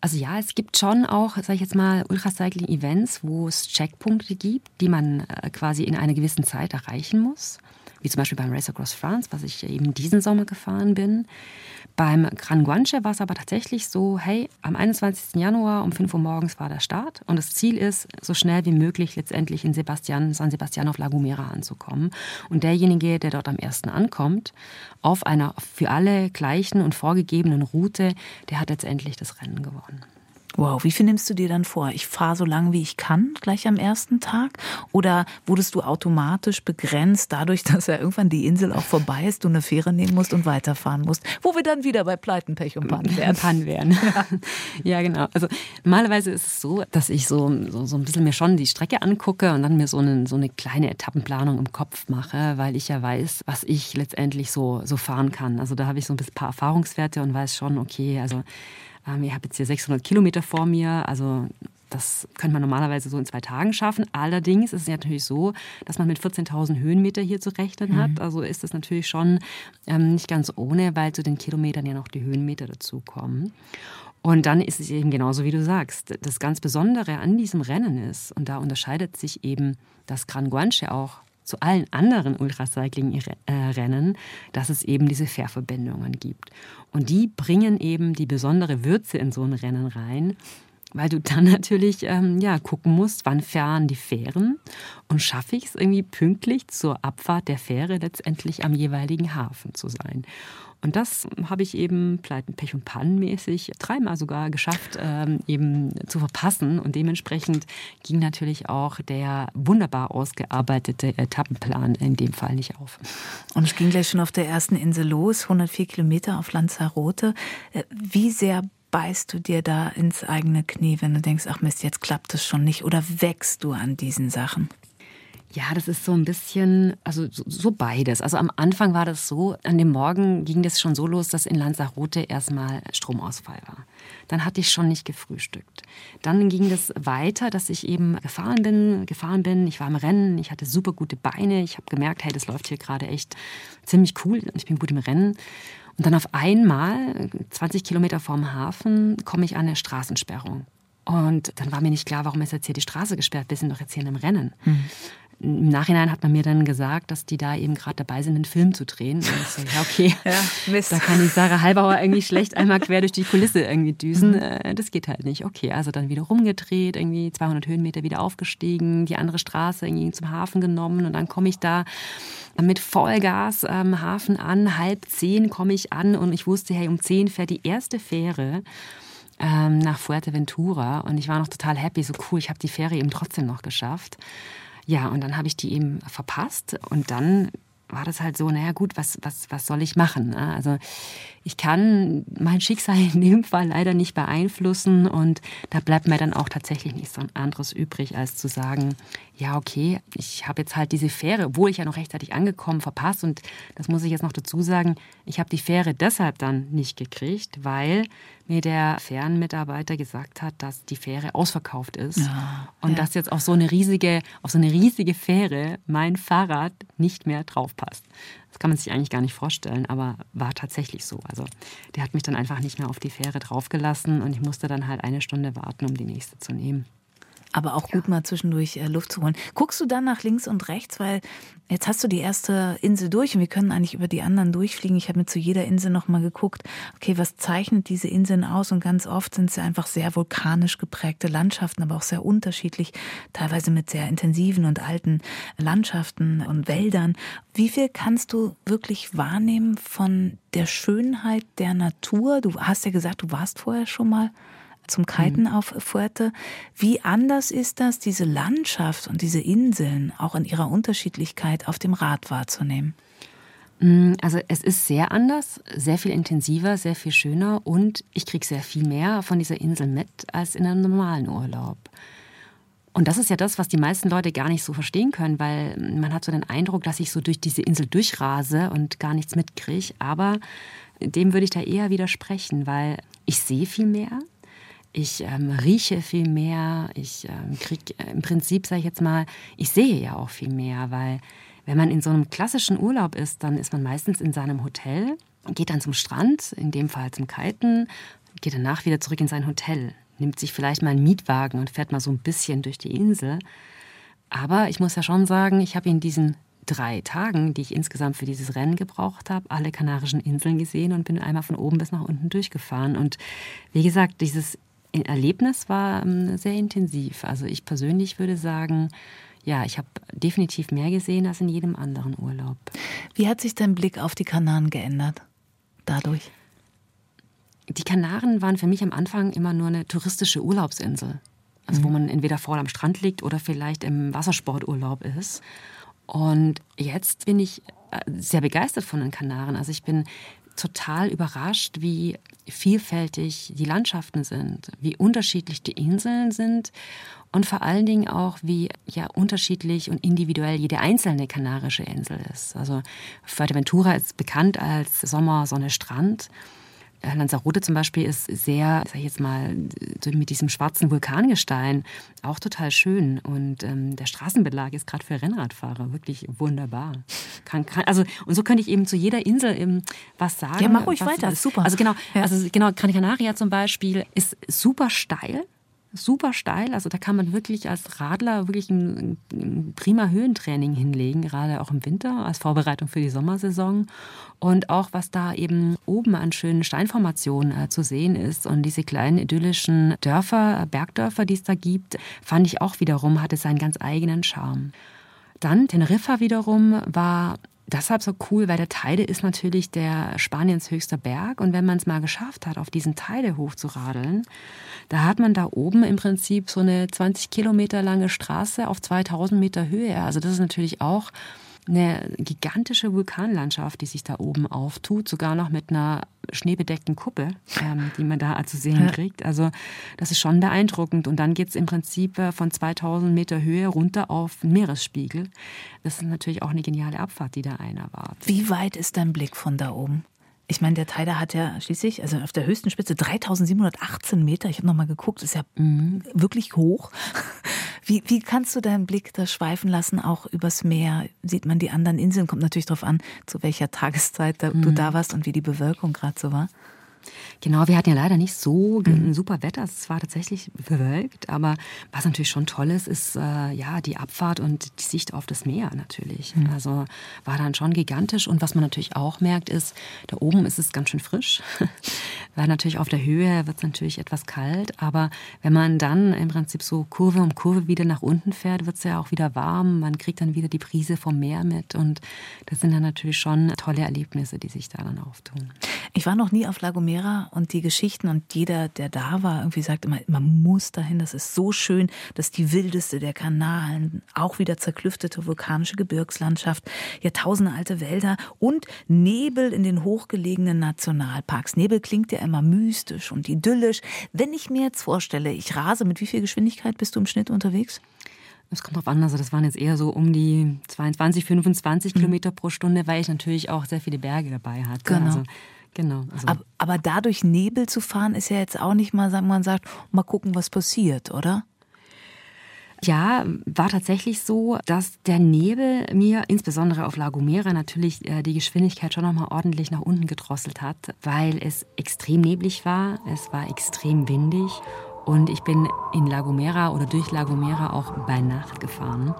Also ja, es gibt schon auch, sage ich jetzt mal, Ultracycling-Events, wo es Checkpunkte gibt, die man äh, quasi in einer gewissen Zeit erreichen muss wie zum Beispiel beim Race Across France, was ich eben diesen Sommer gefahren bin. Beim Gran Guanche war es aber tatsächlich so, hey, am 21. Januar um 5 Uhr morgens war der Start und das Ziel ist, so schnell wie möglich letztendlich in Sebastian, San Sebastian auf La Gomera anzukommen. Und derjenige, der dort am 1. ankommt, auf einer für alle gleichen und vorgegebenen Route, der hat letztendlich das Rennen gewonnen. Wow, wie viel nimmst du dir dann vor? Ich fahre so lange, wie ich kann, gleich am ersten Tag? Oder wurdest du automatisch begrenzt dadurch, *laughs* dass ja irgendwann die Insel auch vorbei ist, du eine Fähre nehmen musst und weiterfahren musst? Wo wir dann wieder bei Pleiten, Pech und Pannen wären. Pannen wären. *laughs* Ja. genau. Also normalerweise ist es so, dass ich so, so, so ein bisschen mir schon die Strecke angucke und dann mir so eine, so eine kleine Etappenplanung im Kopf mache, weil ich ja weiß, was ich letztendlich so, so fahren kann. Also da habe ich so ein paar Erfahrungswerte und weiß schon, okay, also ich habe jetzt hier 600 Kilometer vor mir, also das könnte man normalerweise so in zwei Tagen schaffen. Allerdings ist es natürlich so, dass man mit 14.000 Höhenmeter hier zu rechnen hat. Mhm. Also ist es natürlich schon ähm, nicht ganz ohne, weil zu den Kilometern ja noch die Höhenmeter dazukommen. Und dann ist es eben genauso, wie du sagst. Das ganz Besondere an diesem Rennen ist, und da unterscheidet sich eben das Gran Guanche auch zu allen anderen Ultracycling-Rennen, dass es eben diese Fährverbindungen gibt. Und die bringen eben die besondere Würze in so ein Rennen rein, weil du dann *laughs* natürlich ähm, ja, gucken musst, wann fahren die Fähren und schaffe ich es irgendwie pünktlich zur Abfahrt der Fähre letztendlich am jeweiligen Hafen zu sein. Und das habe ich eben Pleiten, Pech und Pannenmäßig dreimal sogar geschafft, ähm, eben zu verpassen. Und dementsprechend ging natürlich auch der wunderbar ausgearbeitete Etappenplan in dem Fall nicht auf. Und es ging gleich schon auf der ersten Insel los, 104 Kilometer auf Lanzarote. Äh, wie sehr beißt du dir da ins eigene Knie, wenn du denkst, ach Mist, jetzt klappt es schon nicht? Oder wächst du an diesen Sachen? Ja, das ist so ein bisschen, also so, beides. Also am Anfang war das so, an dem Morgen ging das schon so los, dass in Lanzarote erstmal Stromausfall war. Dann hatte ich schon nicht gefrühstückt. Dann ging das weiter, dass ich eben gefahren bin, gefahren bin. Ich war im Rennen, ich hatte super gute Beine. Ich habe gemerkt, hey, das läuft hier gerade echt ziemlich cool. Ich bin gut im Rennen. Und dann auf einmal, 20 Kilometer vorm Hafen, komme ich an eine Straßensperrung. Und dann war mir nicht klar, warum ist jetzt hier die Straße gesperrt? Wir sind doch jetzt hier in einem Rennen. Mhm. Im Nachhinein hat man mir dann gesagt, dass die da eben gerade dabei sind, einen Film zu drehen. Und ich so, ja, okay, *laughs* ja, da kann ich Sarah Halbauer irgendwie schlecht einmal quer durch die Kulisse irgendwie düsen. Mhm. Äh, das geht halt nicht. Okay, also dann wieder rumgedreht, irgendwie 200 Höhenmeter wieder aufgestiegen, die andere Straße irgendwie zum Hafen genommen und dann komme ich da mit Vollgas am ähm, Hafen an. Halb zehn komme ich an und ich wusste, hey, um zehn fährt die erste Fähre ähm, nach Fuerteventura und ich war noch total happy, so cool, ich habe die Fähre eben trotzdem noch geschafft. Ja, und dann habe ich die eben verpasst und dann war das halt so, naja gut, was, was, was soll ich machen? Ne? Also ich kann mein Schicksal in dem Fall leider nicht beeinflussen und da bleibt mir dann auch tatsächlich nichts anderes übrig, als zu sagen, ja okay, ich habe jetzt halt diese Fähre, obwohl ich ja noch rechtzeitig angekommen, verpasst und das muss ich jetzt noch dazu sagen, ich habe die Fähre deshalb dann nicht gekriegt, weil mir der Fährenmitarbeiter gesagt hat, dass die Fähre ausverkauft ist ja, und ja. dass jetzt auf so eine riesige, auf so eine riesige Fähre mein Fahrrad nicht mehr drauf passt. Das kann man sich eigentlich gar nicht vorstellen, aber war tatsächlich so. Also der hat mich dann einfach nicht mehr auf die Fähre draufgelassen und ich musste dann halt eine Stunde warten, um die nächste zu nehmen aber auch gut mal zwischendurch äh, Luft zu holen. Guckst du dann nach links und rechts, weil jetzt hast du die erste Insel durch und wir können eigentlich über die anderen durchfliegen. Ich habe mir zu jeder Insel nochmal geguckt, okay, was zeichnet diese Inseln aus? Und ganz oft sind sie einfach sehr vulkanisch geprägte Landschaften, aber auch sehr unterschiedlich, teilweise mit sehr intensiven und alten Landschaften und Wäldern. Wie viel kannst du wirklich wahrnehmen von der Schönheit der Natur? Du hast ja gesagt, du warst vorher schon mal zum Kiten mhm. auf Fuerte. Wie anders ist das, diese Landschaft und diese Inseln auch in ihrer Unterschiedlichkeit auf dem Rad wahrzunehmen? Mm, also es ist sehr anders, sehr viel intensiver, sehr viel schöner und ich kriege sehr viel mehr von dieser Insel mit als in einem normalen Urlaub. Und das ist ja das, was die meisten Leute gar nicht so verstehen können, weil man hat so den Eindruck, dass ich so durch diese Insel durchrase und gar nichts mitkriege. Aber dem würde ich da eher widersprechen, weil ich sehe viel mehr, ich ähm, rieche viel mehr, ich ähm, kriege äh, im Prinzip, sage ich jetzt mal, ich sehe ja auch viel mehr, weil wenn man in so einem klassischen Urlaub ist, dann ist man meistens in seinem Hotel, geht dann zum Strand, in dem Fall zum Kiten, geht danach wieder zurück in sein Hotel, nimmt sich vielleicht mal einen Mietwagen und fährt mal so ein bisschen durch die Insel. Aber ich muss ja schon sagen, ich habe in diesen drei Tagen, die ich insgesamt für dieses Rennen gebraucht habe, alle Kanarischen Inseln gesehen und bin einmal von oben bis nach unten durchgefahren. Und wie gesagt, dieses Erlebnis war ähm, sehr intensiv. Also ich persönlich würde sagen, ja, ich habe definitiv mehr gesehen als in jedem anderen Urlaub. Wie hat sich dein Blick auf die Kanaren geändert dadurch? Die Kanaren waren für mich am Anfang immer nur eine touristische Urlaubsinsel. Also mhm. wo man entweder voll am Strand liegt oder vielleicht im Wassersporturlaub ist. Und jetzt bin ich äh, sehr begeistert von den Kanaren. Also ich bin total überrascht, wie vielfältig die Landschaften sind, wie unterschiedlich die Inseln sind und vor allen Dingen auch, wie ja unterschiedlich und individuell jede einzelne kanarische Insel ist. Also Fuerteventura ist bekannt als Sommer, Sonne, Strand. Lanzarote zum Beispiel ist sehr, sag ich jetzt mal, mit diesem schwarzen Vulkangestein auch total schön. Und ähm, der Straßenbelag ist gerade für Rennradfahrer wirklich wunderbar. Kann, kann, also, und so könnte ich eben zu jeder Insel eben was sagen. Ja, mach ruhig weiter, ist, super. Also genau, ja. also genau, Gran Canaria zum Beispiel ist super steil super steil. Also da kann man wirklich als Radler wirklich ein, ein, prima Höhentraining hinlegen, gerade auch im Winter als Vorbereitung für die Sommersaison. Und auch was da eben oben an schönen Steinformationen äh, zu sehen ist und diese kleinen idyllischen Dörfer, Bergdörfer, die es da gibt, fand ich auch wiederum, hatte seinen ganz eigenen Charme. Dann Teneriffa wiederum war deshalb so cool, weil der Teide ist natürlich der Spaniens höchster Berg. Und wenn man es mal geschafft hat, auf diesen Teide hochzuradeln, da hat man da oben im Prinzip so eine 20 Kilometer lange Straße auf 2000 Meter Höhe. Also das ist natürlich auch eine gigantische Vulkanlandschaft, die sich da oben auftut, sogar noch mit einer schneebedeckten Kuppel, ähm, die man da zu sehen kriegt. Also das ist schon beeindruckend. Und dann geht es im Prinzip äh, von 2000 Meter Höhe runter auf Meeresspiegel. Das ist natürlich auch eine geniale Abfahrt, die da einer war. Wie weit ist dein Blick von da oben? Ich meine, der Teider hat ja schließlich, also auf der höchsten Spitze 3718 Meter. Ich habe nochmal geguckt, ist ja mhm. wirklich hoch. Wie, wie kannst du deinen Blick da schweifen lassen, auch übers Meer? Sieht man die anderen Inseln? Kommt natürlich darauf an, zu welcher Tageszeit da, mhm. du da warst und wie die Bewölkung gerade so war. Genau, wir hatten ja leider nicht so mhm. super Wetter. Es war tatsächlich bewölkt, aber was natürlich schon toll ist, ist äh, ja die Abfahrt und die Sicht auf das Meer natürlich. Mhm. Also war dann schon gigantisch und was man natürlich auch merkt ist, da oben ist es ganz schön frisch, *laughs* weil natürlich auf der Höhe wird es natürlich etwas kalt, aber wenn man dann im Prinzip so Kurve um Kurve wieder nach unten fährt, wird es ja auch wieder warm. Man kriegt dann wieder die Brise vom Meer mit und das sind dann natürlich schon tolle Erlebnisse, die sich da dann auftun. Ich war noch nie auf Lagomera und die Geschichten und jeder, der da war, irgendwie sagt immer, man muss dahin, das ist so schön, dass die wildeste der Kanalen, auch wieder zerklüftete vulkanische Gebirgslandschaft, Jahrtausende alte Wälder und Nebel in den hochgelegenen Nationalparks. Nebel klingt ja immer mystisch und idyllisch. Wenn ich mir jetzt vorstelle, ich rase, mit wie viel Geschwindigkeit bist du im Schnitt unterwegs? Es kommt drauf an, also das waren jetzt eher so um die 22, 25 mhm. Kilometer pro Stunde, weil ich natürlich auch sehr viele Berge dabei hatte. Genau. Also Genau. Also aber, aber dadurch Nebel zu fahren, ist ja jetzt auch nicht mal, sagen man sagt, mal gucken, was passiert, oder? Ja, war tatsächlich so, dass der Nebel mir insbesondere auf La Gomera natürlich äh, die Geschwindigkeit schon nochmal ordentlich nach unten gedrosselt hat, weil es extrem neblig war, es war extrem windig und ich bin in La Gomera oder durch La Gomera auch bei Nacht gefahren.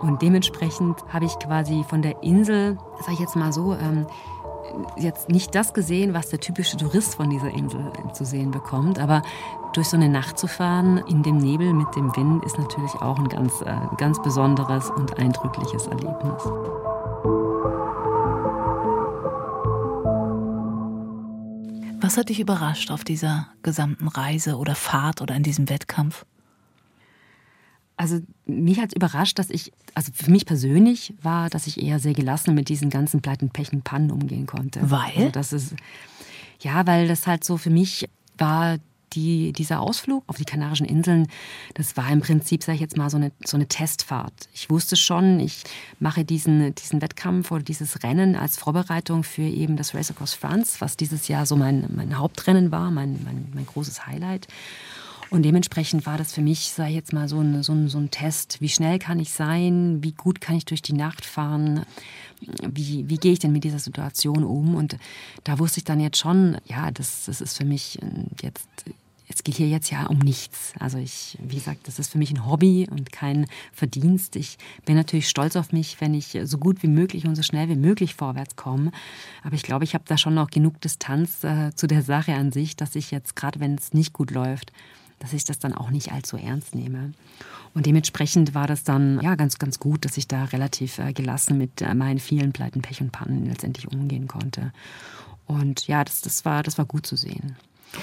Und dementsprechend habe ich quasi von der Insel, sag ich jetzt mal so, ähm, jetzt nicht das gesehen, was der typische Tourist von dieser Insel zu sehen bekommt, aber durch so eine Nacht zu fahren in dem Nebel mit dem Wind ist natürlich auch ein ganz, äh, ganz besonderes und eindrückliches Erlebnis. Was hat dich überrascht auf dieser gesamten Reise oder Fahrt oder in diesem Wettkampf? Also mich hat es überrascht, dass ich, also für mich persönlich war, dass ich eher sehr gelassen mit diesen ganzen Pleiten, Pechen, Pannen umgehen konnte. Weil? Also das ist, ja, weil das halt so für mich war, die, dieser Ausflug auf die Kanarischen Inseln, das war im Prinzip, sage ich jetzt mal, so eine, so eine Testfahrt. Ich wusste schon, ich mache diesen, diesen Wettkampf oder dieses Rennen als Vorbereitung für eben das Race Across France, was dieses Jahr so mein, mein Hauptrennen war, mein, mein, mein großes Highlight. Und dementsprechend war das für mich, sei jetzt mal so ein, so, ein, so ein Test, wie schnell kann ich sein, wie gut kann ich durch die Nacht fahren, wie, wie gehe ich denn mit dieser Situation um? Und da wusste ich dann jetzt schon, ja, das, das ist für mich jetzt es geht hier jetzt ja um nichts. Also ich, wie gesagt, das ist für mich ein Hobby und kein Verdienst. Ich bin natürlich stolz auf mich, wenn ich so gut wie möglich und so schnell wie möglich vorwärts komme. Aber ich glaube, ich habe da schon noch genug Distanz äh, zu der Sache an sich, dass ich jetzt, gerade wenn es nicht gut läuft, dass ich das dann auch nicht allzu ernst nehme. Und dementsprechend war das dann ja ganz, ganz gut, dass ich da relativ äh, gelassen mit äh, meinen vielen Pleiten, Pech und Pannen letztendlich umgehen konnte. Und ja, das, das, war, das war gut zu sehen.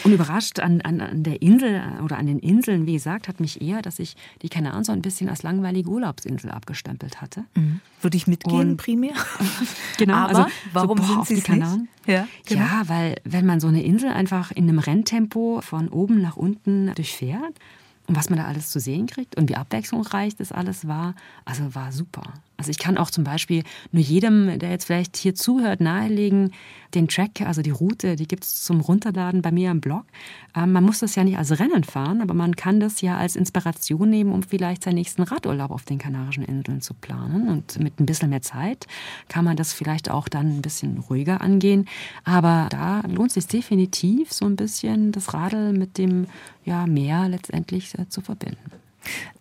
Und überrascht an, an, an der Insel oder an den Inseln, wie gesagt, hat mich eher, dass ich die Kanaren so ein bisschen als langweilige Urlaubsinsel abgestempelt hatte. Mhm. Würde ich mitgehen, Und, primär? *laughs* genau, Aber also warum so, boah, sind Sie die Kanaren? Ja, genau. ja, weil wenn man so eine Insel einfach in einem Renntempo von oben nach unten durchfährt und was man da alles zu sehen kriegt und wie abwechslungsreich das alles war, also war super. Also ich kann auch zum Beispiel nur jedem, der jetzt vielleicht hier zuhört, nahelegen, den Track, also die Route, die gibt es zum Runterladen bei mir im Blog. Ähm, man muss das ja nicht als Rennen fahren, aber man kann das ja als Inspiration nehmen, um vielleicht seinen nächsten Radurlaub auf den Kanarischen Inseln zu planen. Und mit ein bisschen mehr Zeit kann man das vielleicht auch dann ein bisschen ruhiger angehen. Aber da lohnt sich definitiv, so ein bisschen das Radl mit dem ja, Meer letztendlich äh, zu verbinden.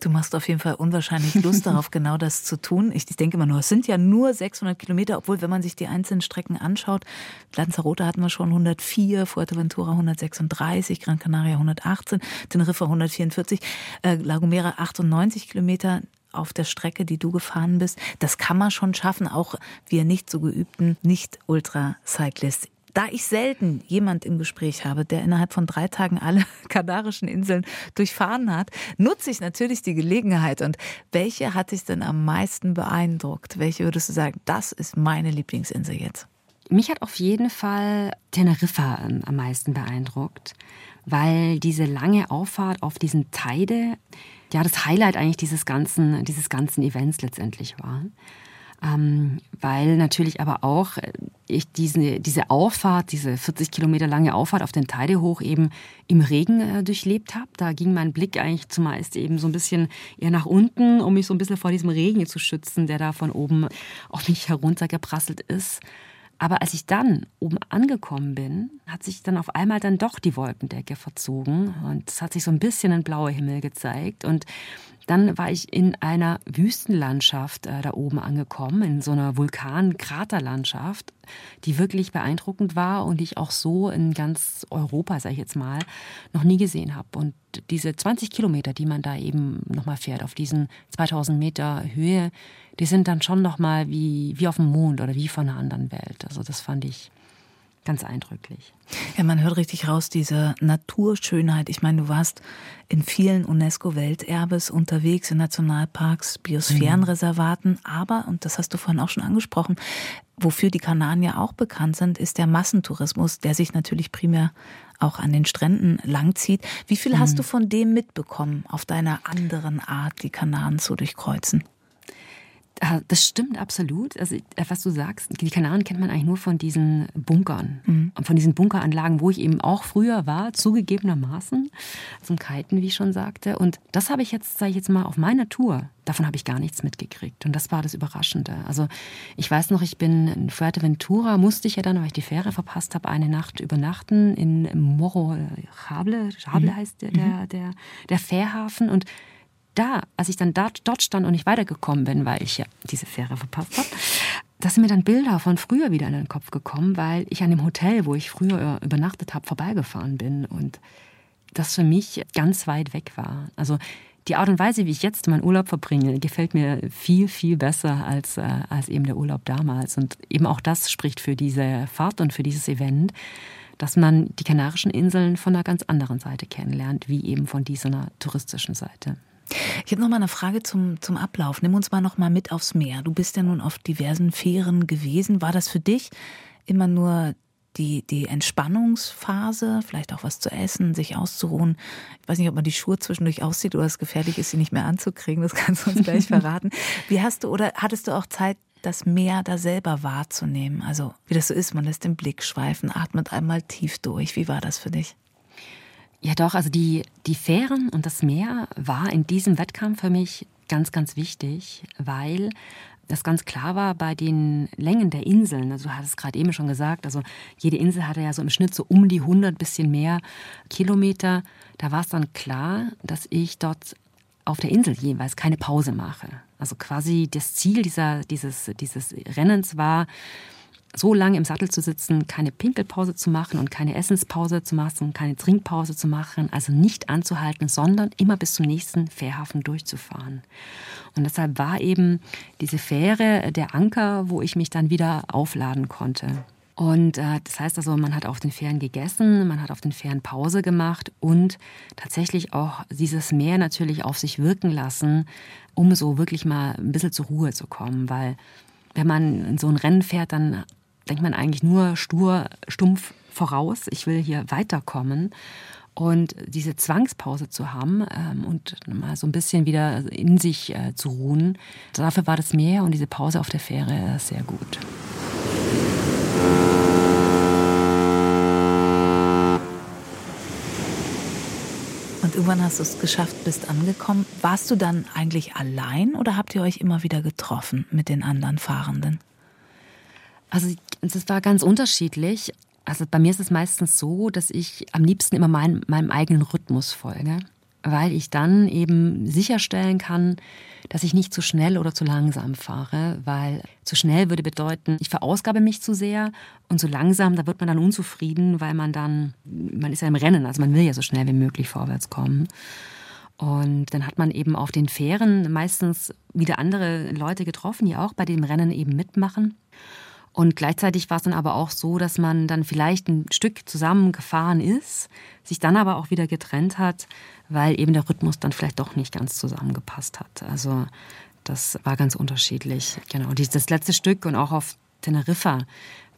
Du machst auf jeden Fall unwahrscheinlich Lust darauf, *laughs* genau das zu tun. Ich, ich denke immer nur, es sind ja nur 600 Kilometer, obwohl, wenn man sich die einzelnen Strecken anschaut, Lanzarote hatten wir schon 104, Fuerteventura 136, Gran Canaria 118, Teneriffa 144, äh, La Gomera 98 Kilometer auf der Strecke, die du gefahren bist. Das kann man schon schaffen, auch wir nicht so geübten Nicht-Ultra-Cyclists. Da ich selten jemand im Gespräch habe, der innerhalb von drei Tagen alle *laughs* Kanarischen Inseln durchfahren hat, nutze ich natürlich die Gelegenheit. Und welche hat dich denn am meisten beeindruckt? Welche würdest du sagen, das ist meine Lieblingsinsel jetzt? Mich hat auf jeden Fall Teneriffa ähm, am meisten beeindruckt, weil diese lange Auffahrt auf diesen Teide ja das Highlight eigentlich dieses ganzen, dieses ganzen Events letztendlich war. Ähm, weil natürlich aber auch äh, ich diese, diese Auffahrt, diese 40 Kilometer lange Auffahrt auf den Teide hoch eben im Regen äh, durchlebt habe. Da ging mein Blick eigentlich zumeist eben so ein bisschen eher nach unten, um mich so ein bisschen vor diesem Regen zu schützen, der da von oben auf mich heruntergeprasselt ist. Aber als ich dann oben angekommen bin, hat sich dann auf einmal dann doch die Wolkendecke verzogen und es hat sich so ein bisschen ein blauer Himmel gezeigt und dann war ich in einer Wüstenlandschaft äh, da oben angekommen, in so einer Vulkankraterlandschaft, die wirklich beeindruckend war und die ich auch so in ganz Europa, sage ich jetzt mal, noch nie gesehen habe. Und diese 20 Kilometer, die man da eben nochmal fährt, auf diesen 2000 Meter Höhe, die sind dann schon nochmal wie, wie auf dem Mond oder wie von einer anderen Welt. Also das fand ich ganz eindrücklich. Ja, man hört richtig raus, diese Naturschönheit. Ich meine, du warst in vielen UNESCO-Welterbes unterwegs, in Nationalparks, Biosphärenreservaten, mhm. aber, und das hast du vorhin auch schon angesprochen, wofür die Kanaren ja auch bekannt sind, ist der Massentourismus, der sich natürlich primär auch an den Stränden langzieht. Wie viel mhm. hast du von dem mitbekommen, auf deiner anderen Art, die Kanaren zu durchkreuzen? Ah, das stimmt absolut. Also, äh, was du sagst, die Kanaren kennt man eigentlich nur von diesen Bunkern. Mhm. Von diesen Bunkeranlagen, wo ich eben auch früher war, zugegebenermaßen, zum Kiten, wie ich schon sagte. Und das habe ich jetzt, sage ich jetzt mal, auf meiner Tour, davon habe ich gar nichts mitgekriegt. Und das war das Überraschende. Also, ich weiß noch, ich bin in Fuerteventura, musste ich ja dann, weil ich die Fähre verpasst habe, eine Nacht übernachten in Morro Jable. Jable mhm. heißt der, der, mhm. der, der Fährhafen. Und da, als ich dann dort, stand und nicht weitergekommen bin, weil ich ja diese Fähre verpasst habe, da sind mir dann Bilder von früher wieder in den Kopf gekommen, weil ich an dem Hotel, wo ich früher übernachtet habe, vorbeigefahren bin und das für mich ganz weit weg war. Also die Art und Weise, wie ich jetzt meinen Urlaub verbringe, gefällt mir viel, viel besser als, äh, als eben der Urlaub damals. Und eben auch das spricht für diese Fahrt und für dieses Event, dass man die Kanarischen Inseln von einer ganz anderen Seite kennenlernt, wie eben von dieser touristischen Seite. Ich habe noch mal eine Frage zum, zum Ablauf. Nimm uns mal noch mal mit aufs Meer. Du bist ja nun auf diversen Fähren gewesen. War das für dich immer nur die, die Entspannungsphase, vielleicht auch was zu essen, sich auszuruhen. Ich weiß nicht, ob man die Schuhe zwischendurch aussieht oder es gefährlich ist, sie nicht mehr anzukriegen. Das kannst du uns gleich *laughs* verraten. Wie hast du oder hattest du auch Zeit, das Meer da selber wahrzunehmen? Also, wie das so ist, man lässt den Blick schweifen, atmet einmal tief durch. Wie war das für dich? Ja, doch, also die, die Fähren und das Meer war in diesem Wettkampf für mich ganz, ganz wichtig, weil das ganz klar war bei den Längen der Inseln. Also du hattest gerade eben schon gesagt, also jede Insel hatte ja so im Schnitt so um die 100 bisschen mehr Kilometer. Da war es dann klar, dass ich dort auf der Insel jeweils keine Pause mache. Also quasi das Ziel dieser, dieses, dieses Rennens war, so lange im Sattel zu sitzen, keine Pinkelpause zu machen und keine Essenspause zu machen, keine Trinkpause zu machen, also nicht anzuhalten, sondern immer bis zum nächsten Fährhafen durchzufahren. Und deshalb war eben diese Fähre der Anker, wo ich mich dann wieder aufladen konnte. Und äh, das heißt also, man hat auf den Fähren gegessen, man hat auf den Fähren Pause gemacht und tatsächlich auch dieses Meer natürlich auf sich wirken lassen, um so wirklich mal ein bisschen zur Ruhe zu kommen, weil wenn man in so ein Rennen fährt, dann denkt man eigentlich nur stur, stumpf voraus. Ich will hier weiterkommen. Und diese Zwangspause zu haben ähm, und mal so ein bisschen wieder in sich äh, zu ruhen, dafür war das Meer und diese Pause auf der Fähre sehr gut. Und irgendwann hast du es geschafft, bist angekommen. Warst du dann eigentlich allein oder habt ihr euch immer wieder getroffen mit den anderen Fahrenden? Also es war ganz unterschiedlich. Also bei mir ist es meistens so, dass ich am liebsten immer mein, meinem eigenen Rhythmus folge, weil ich dann eben sicherstellen kann, dass ich nicht zu schnell oder zu langsam fahre, weil zu schnell würde bedeuten, ich verausgabe mich zu sehr und zu langsam, da wird man dann unzufrieden, weil man dann, man ist ja im Rennen, also man will ja so schnell wie möglich vorwärts kommen. Und dann hat man eben auf den Fähren meistens wieder andere Leute getroffen, die auch bei dem Rennen eben mitmachen. Und gleichzeitig war es dann aber auch so, dass man dann vielleicht ein Stück zusammengefahren ist, sich dann aber auch wieder getrennt hat, weil eben der Rhythmus dann vielleicht doch nicht ganz zusammengepasst hat. Also das war ganz unterschiedlich. Genau, das letzte Stück und auch auf Teneriffa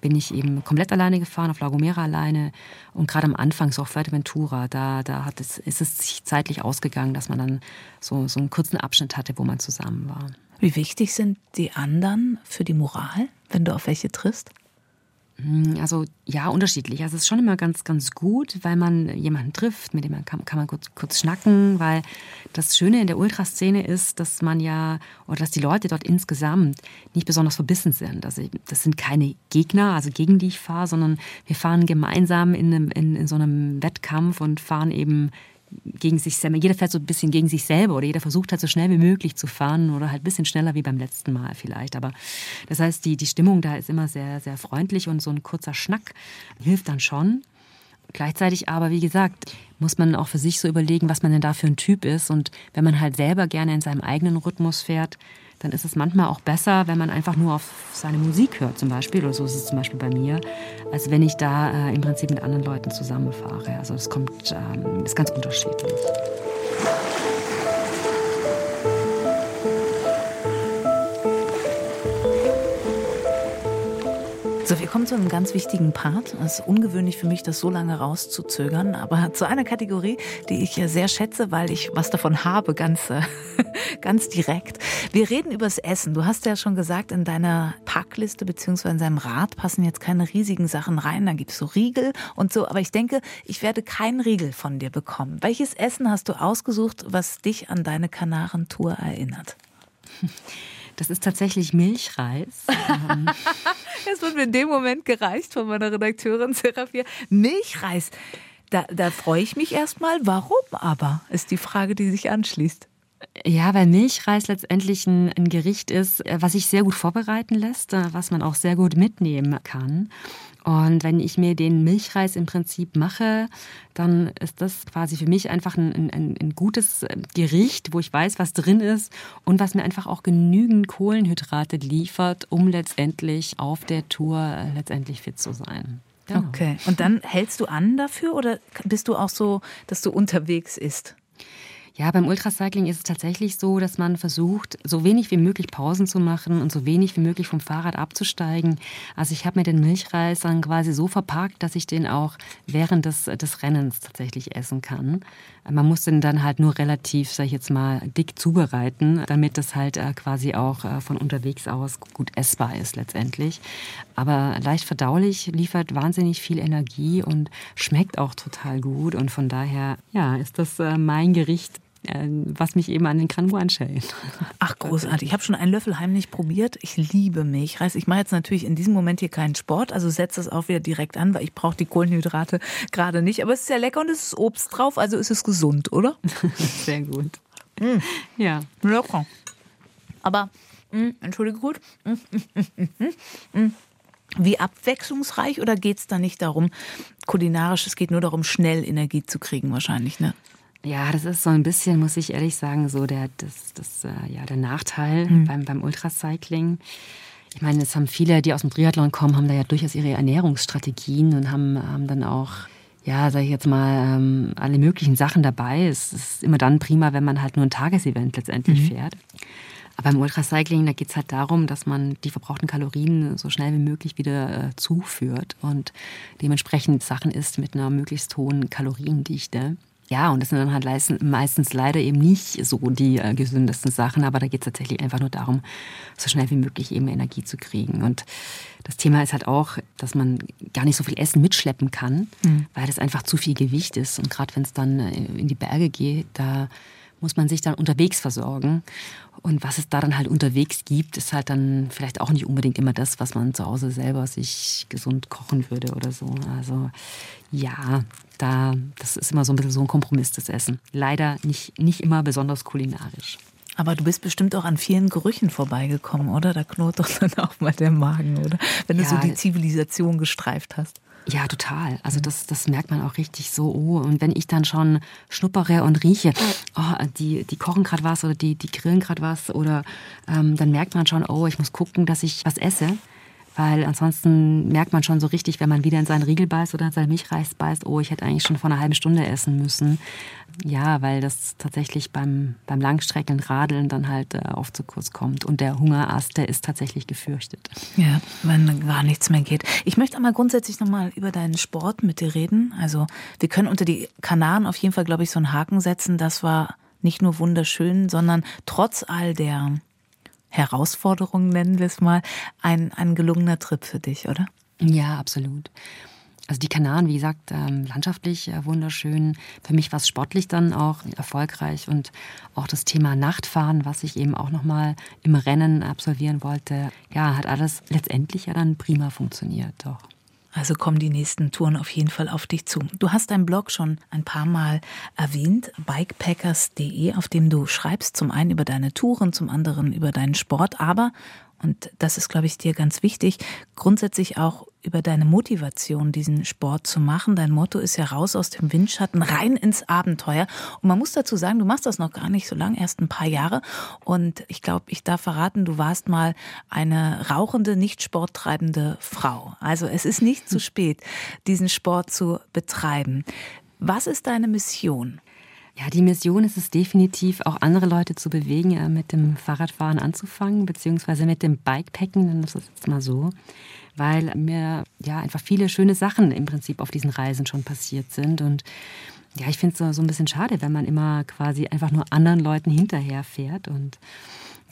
bin ich eben komplett alleine gefahren, auf La Gomera alleine. Und gerade am Anfang, so auf Fuerteventura, da, da hat es, ist es sich zeitlich ausgegangen, dass man dann so, so einen kurzen Abschnitt hatte, wo man zusammen war. Wie wichtig sind die anderen für die Moral, wenn du auf welche triffst? Hm, also ja, unterschiedlich. Also es ist schon immer ganz, ganz gut, weil man jemanden trifft, mit dem man kann, kann man kurz, kurz schnacken, weil das Schöne in der Ultraszene ist, dass man ja, oder dass die Leute dort insgesamt nicht besonders verbissen sind. Also das sind keine Gegner, also gegen die ich fahre, sondern wir fahren gemeinsam in, einem, in, in so einem Wettkampf und fahren eben gegen sich selber. Jeder fährt so ein bisschen gegen sich selber oder jeder versucht halt so schnell wie möglich zu fahren oder halt ein bisschen schneller wie beim letzten Mal vielleicht. Aber das heißt, die, die Stimmung da ist immer sehr, sehr freundlich und so ein kurzer Schnack hilft dann schon. Gleichzeitig aber, wie gesagt, muss man auch für sich so überlegen, was man denn da für ein Typ ist. Und wenn man halt selber gerne in seinem eigenen Rhythmus fährt, dann ist es manchmal auch besser, wenn man einfach nur auf seine Musik hört zum Beispiel, oder so ist es zum Beispiel bei mir, als wenn ich da äh, im Prinzip mit anderen Leuten zusammenfahre. Also es kommt, ähm, ist ganz unterschiedlich. So, wir kommen zu einem ganz wichtigen Part. Es ist ungewöhnlich für mich, das so lange rauszuzögern, aber *laughs* zu einer Kategorie, die ich sehr schätze, weil ich was davon habe, ganz, äh, *laughs* ganz direkt. Wir reden über das Essen. Du hast ja schon gesagt, in deiner Packliste beziehungsweise in deinem Rad passen jetzt keine riesigen Sachen rein. Da gibt es so Riegel und so. Aber ich denke, ich werde keinen Riegel von dir bekommen. Welches Essen hast du ausgesucht, was dich an deine Kanarentour erinnert? *laughs* Das ist tatsächlich Milchreis. *laughs* Es wird mir in dem Moment gereicht von meiner Redakteurin Serafia. Milchreis. Da, da freue ich mich erstmal. Warum aber, ist die Frage, die sich anschließt. Ja, weil Milchreis letztendlich ein, ein, Gericht ist, was sich sehr gut vorbereiten lässt, was man auch sehr gut mitnehmen kann. Und wenn ich mir den Milchreis im Prinzip mache, dann ist das quasi für mich einfach ein, ein, ein, gutes Gericht, wo ich weiß, was drin ist und was mir einfach auch genügend Kohlenhydrate liefert, um letztendlich auf der Tour äh, letztendlich fit zu sein. Genau. Okay. Und dann hältst du an dafür oder bist du auch so, dass du unterwegs isst? Ja, beim Ultracycling ist es tatsächlich so, dass man versucht, so wenig wie möglich Pausen zu machen und so wenig wie möglich vom Fahrrad abzusteigen. Also ich habe mir den Milchreis dann quasi so verpackt, dass ich den auch während des, des Rennens tatsächlich essen kann. Man muss den dann halt nur relativ, sag ich jetzt mal, dick zubereiten, damit das halt äh, quasi auch äh, von unterwegs aus gut essbar ist letztendlich. Aber leicht verdaulich, liefert wahnsinnig viel Energie und schmeckt auch total gut. Und von daher, ja, ist das äh, mein Gericht was mich eben an den Kranbuan schält. Ach, großartig. Ich habe schon einen Löffel heimlich probiert. Ich liebe Milchreis. Ich mache jetzt natürlich in diesem Moment hier keinen Sport, also setze das auch wieder direkt an, weil ich brauche die Kohlenhydrate gerade nicht. Aber es ist sehr lecker und es ist Obst drauf, also ist es gesund, oder? *laughs* Sehr gut. Mm. Ja. Lecker. Aber, mm, entschuldige gut. Mm, Wie abwechslungsreich oder geht es da nicht darum, kulinarisch, es geht nur darum, schnell Energie zu kriegen wahrscheinlich, ne? Ja, das ist so ein bisschen, muss ich ehrlich sagen, so der, das, das, äh, ja, der Nachteil mhm. beim, beim Ultracycling. Ich meine, es haben viele, die aus dem Triathlon kommen, haben da ja durchaus ihre Ernährungsstrategien und haben, haben dann auch, ja, sage ich jetzt mal, ähm, alle möglichen Sachen dabei. Es ist immer dann prima, wenn man halt nur ein Tagesevent letztendlich mhm. fährt. Aber im Ultracycling, da geht es halt darum, dass man die verbrauchten Kalorien so schnell wie möglich wieder äh, zuführt und dementsprechend Sachen isst mit einer möglichst hohen Kaloriendichte. Ja, und das sind dann halt meistens leider eben nicht so die äh, gesündesten Sachen, aber da geht es tatsächlich einfach nur darum, so schnell wie möglich eben Energie zu kriegen. Und das Thema ist halt auch, dass man gar nicht so viel Essen mitschleppen kann, mhm. weil das einfach zu viel Gewicht ist. Und gerade wenn es dann äh, in die Berge geht, da muss man sich dann unterwegs versorgen. Und was es da dann halt unterwegs gibt, ist halt dann vielleicht auch nicht unbedingt immer das, was man zu Hause selber sich gesund kochen würde oder so. Also ja, da, das ist immer so ein bisschen so ein Kompromiss, das Essen. Leider nicht, nicht immer besonders kulinarisch. Aber du bist bestimmt auch an vielen Gerüchen vorbeigekommen, oder? Da knurrt doch dann auch mal der Magen, oder? Wenn du ja, so die Zivilisation gestreift hast. Ja, total. Also das, das merkt man auch richtig so. Oh, und wenn ich dann schon schnuppere und rieche, oh, die, die kochen gerade was oder die, die grillen gerade was oder ähm, dann merkt man schon, oh, ich muss gucken, dass ich was esse. Weil ansonsten merkt man schon so richtig, wenn man wieder in seinen Riegel beißt oder in seinen Milchreis beißt, oh, ich hätte eigentlich schon vor einer halben Stunde essen müssen. Ja, weil das tatsächlich beim, beim Langstreckenradeln dann halt äh, oft zu kurz kommt. Und der Hungerast, der ist tatsächlich gefürchtet. Ja, wenn gar nichts mehr geht. Ich möchte einmal grundsätzlich nochmal über deinen Sport mit dir reden. Also wir können unter die Kanaren auf jeden Fall, glaube ich, so einen Haken setzen. Das war nicht nur wunderschön, sondern trotz all der Herausforderung, nennen wir es mal, ein, ein gelungener Trip für dich, oder? Ja, absolut. Also die Kanaren, wie gesagt, ähm, landschaftlich äh, wunderschön. Für mich war es sportlich dann auch erfolgreich und auch das Thema Nachtfahren, was ich eben auch nochmal im Rennen absolvieren wollte, ja, hat alles letztendlich ja dann prima funktioniert, doch. Also kommen die nächsten Touren auf jeden Fall auf dich zu. Du hast deinen Blog schon ein paar Mal erwähnt, bikepackers.de, auf dem du schreibst zum einen über deine Touren, zum anderen über deinen Sport, aber und das ist, glaube ich, dir ganz wichtig, grundsätzlich auch über deine Motivation, diesen Sport zu machen. Dein Motto ist ja raus aus dem Windschatten, rein ins Abenteuer. Und man muss dazu sagen, du machst das noch gar nicht so lange, erst ein paar Jahre. Und ich glaube, ich darf verraten, du warst mal eine rauchende, nicht sporttreibende Frau. Also es ist nicht zu *laughs* spät, diesen Sport zu betreiben. Was ist deine Mission? Ja, die Mission ist es definitiv, auch andere Leute zu bewegen, mit dem Fahrradfahren anzufangen, beziehungsweise mit dem Bikepacken, dann ist das jetzt mal so, weil mir ja einfach viele schöne Sachen im Prinzip auf diesen Reisen schon passiert sind. Und ja, ich finde es so, ein bisschen schade, wenn man immer quasi einfach nur anderen Leuten hinterherfährt. Und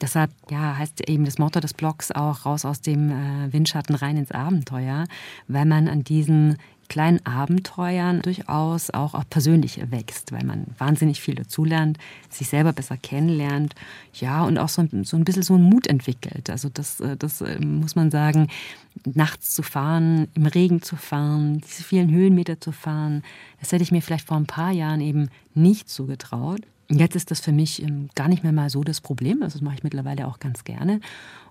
Deshalb ja, heißt eben das Motto des Blogs auch raus aus dem äh, Windschatten rein ins Abenteuer, weil man an diesen kleinen Abenteuern durchaus auch, auch persönlich wächst, weil man wahnsinnig viel dazulernt, sich selber besser kennenlernt, ja, und auch so, so ein bisschen so einen Mut entwickelt. Also das, äh, das äh, muss man sagen, nachts zu fahren, im Regen zu fahren, diese vielen Höhenmeter zu fahren, das hätte ich mir vielleicht vor ein paar Jahren eben nicht zugetraut. Jetzt ist das für mich ähm, gar nicht mehr mal so das Problem. Also das mache ich mittlerweile auch ganz gerne.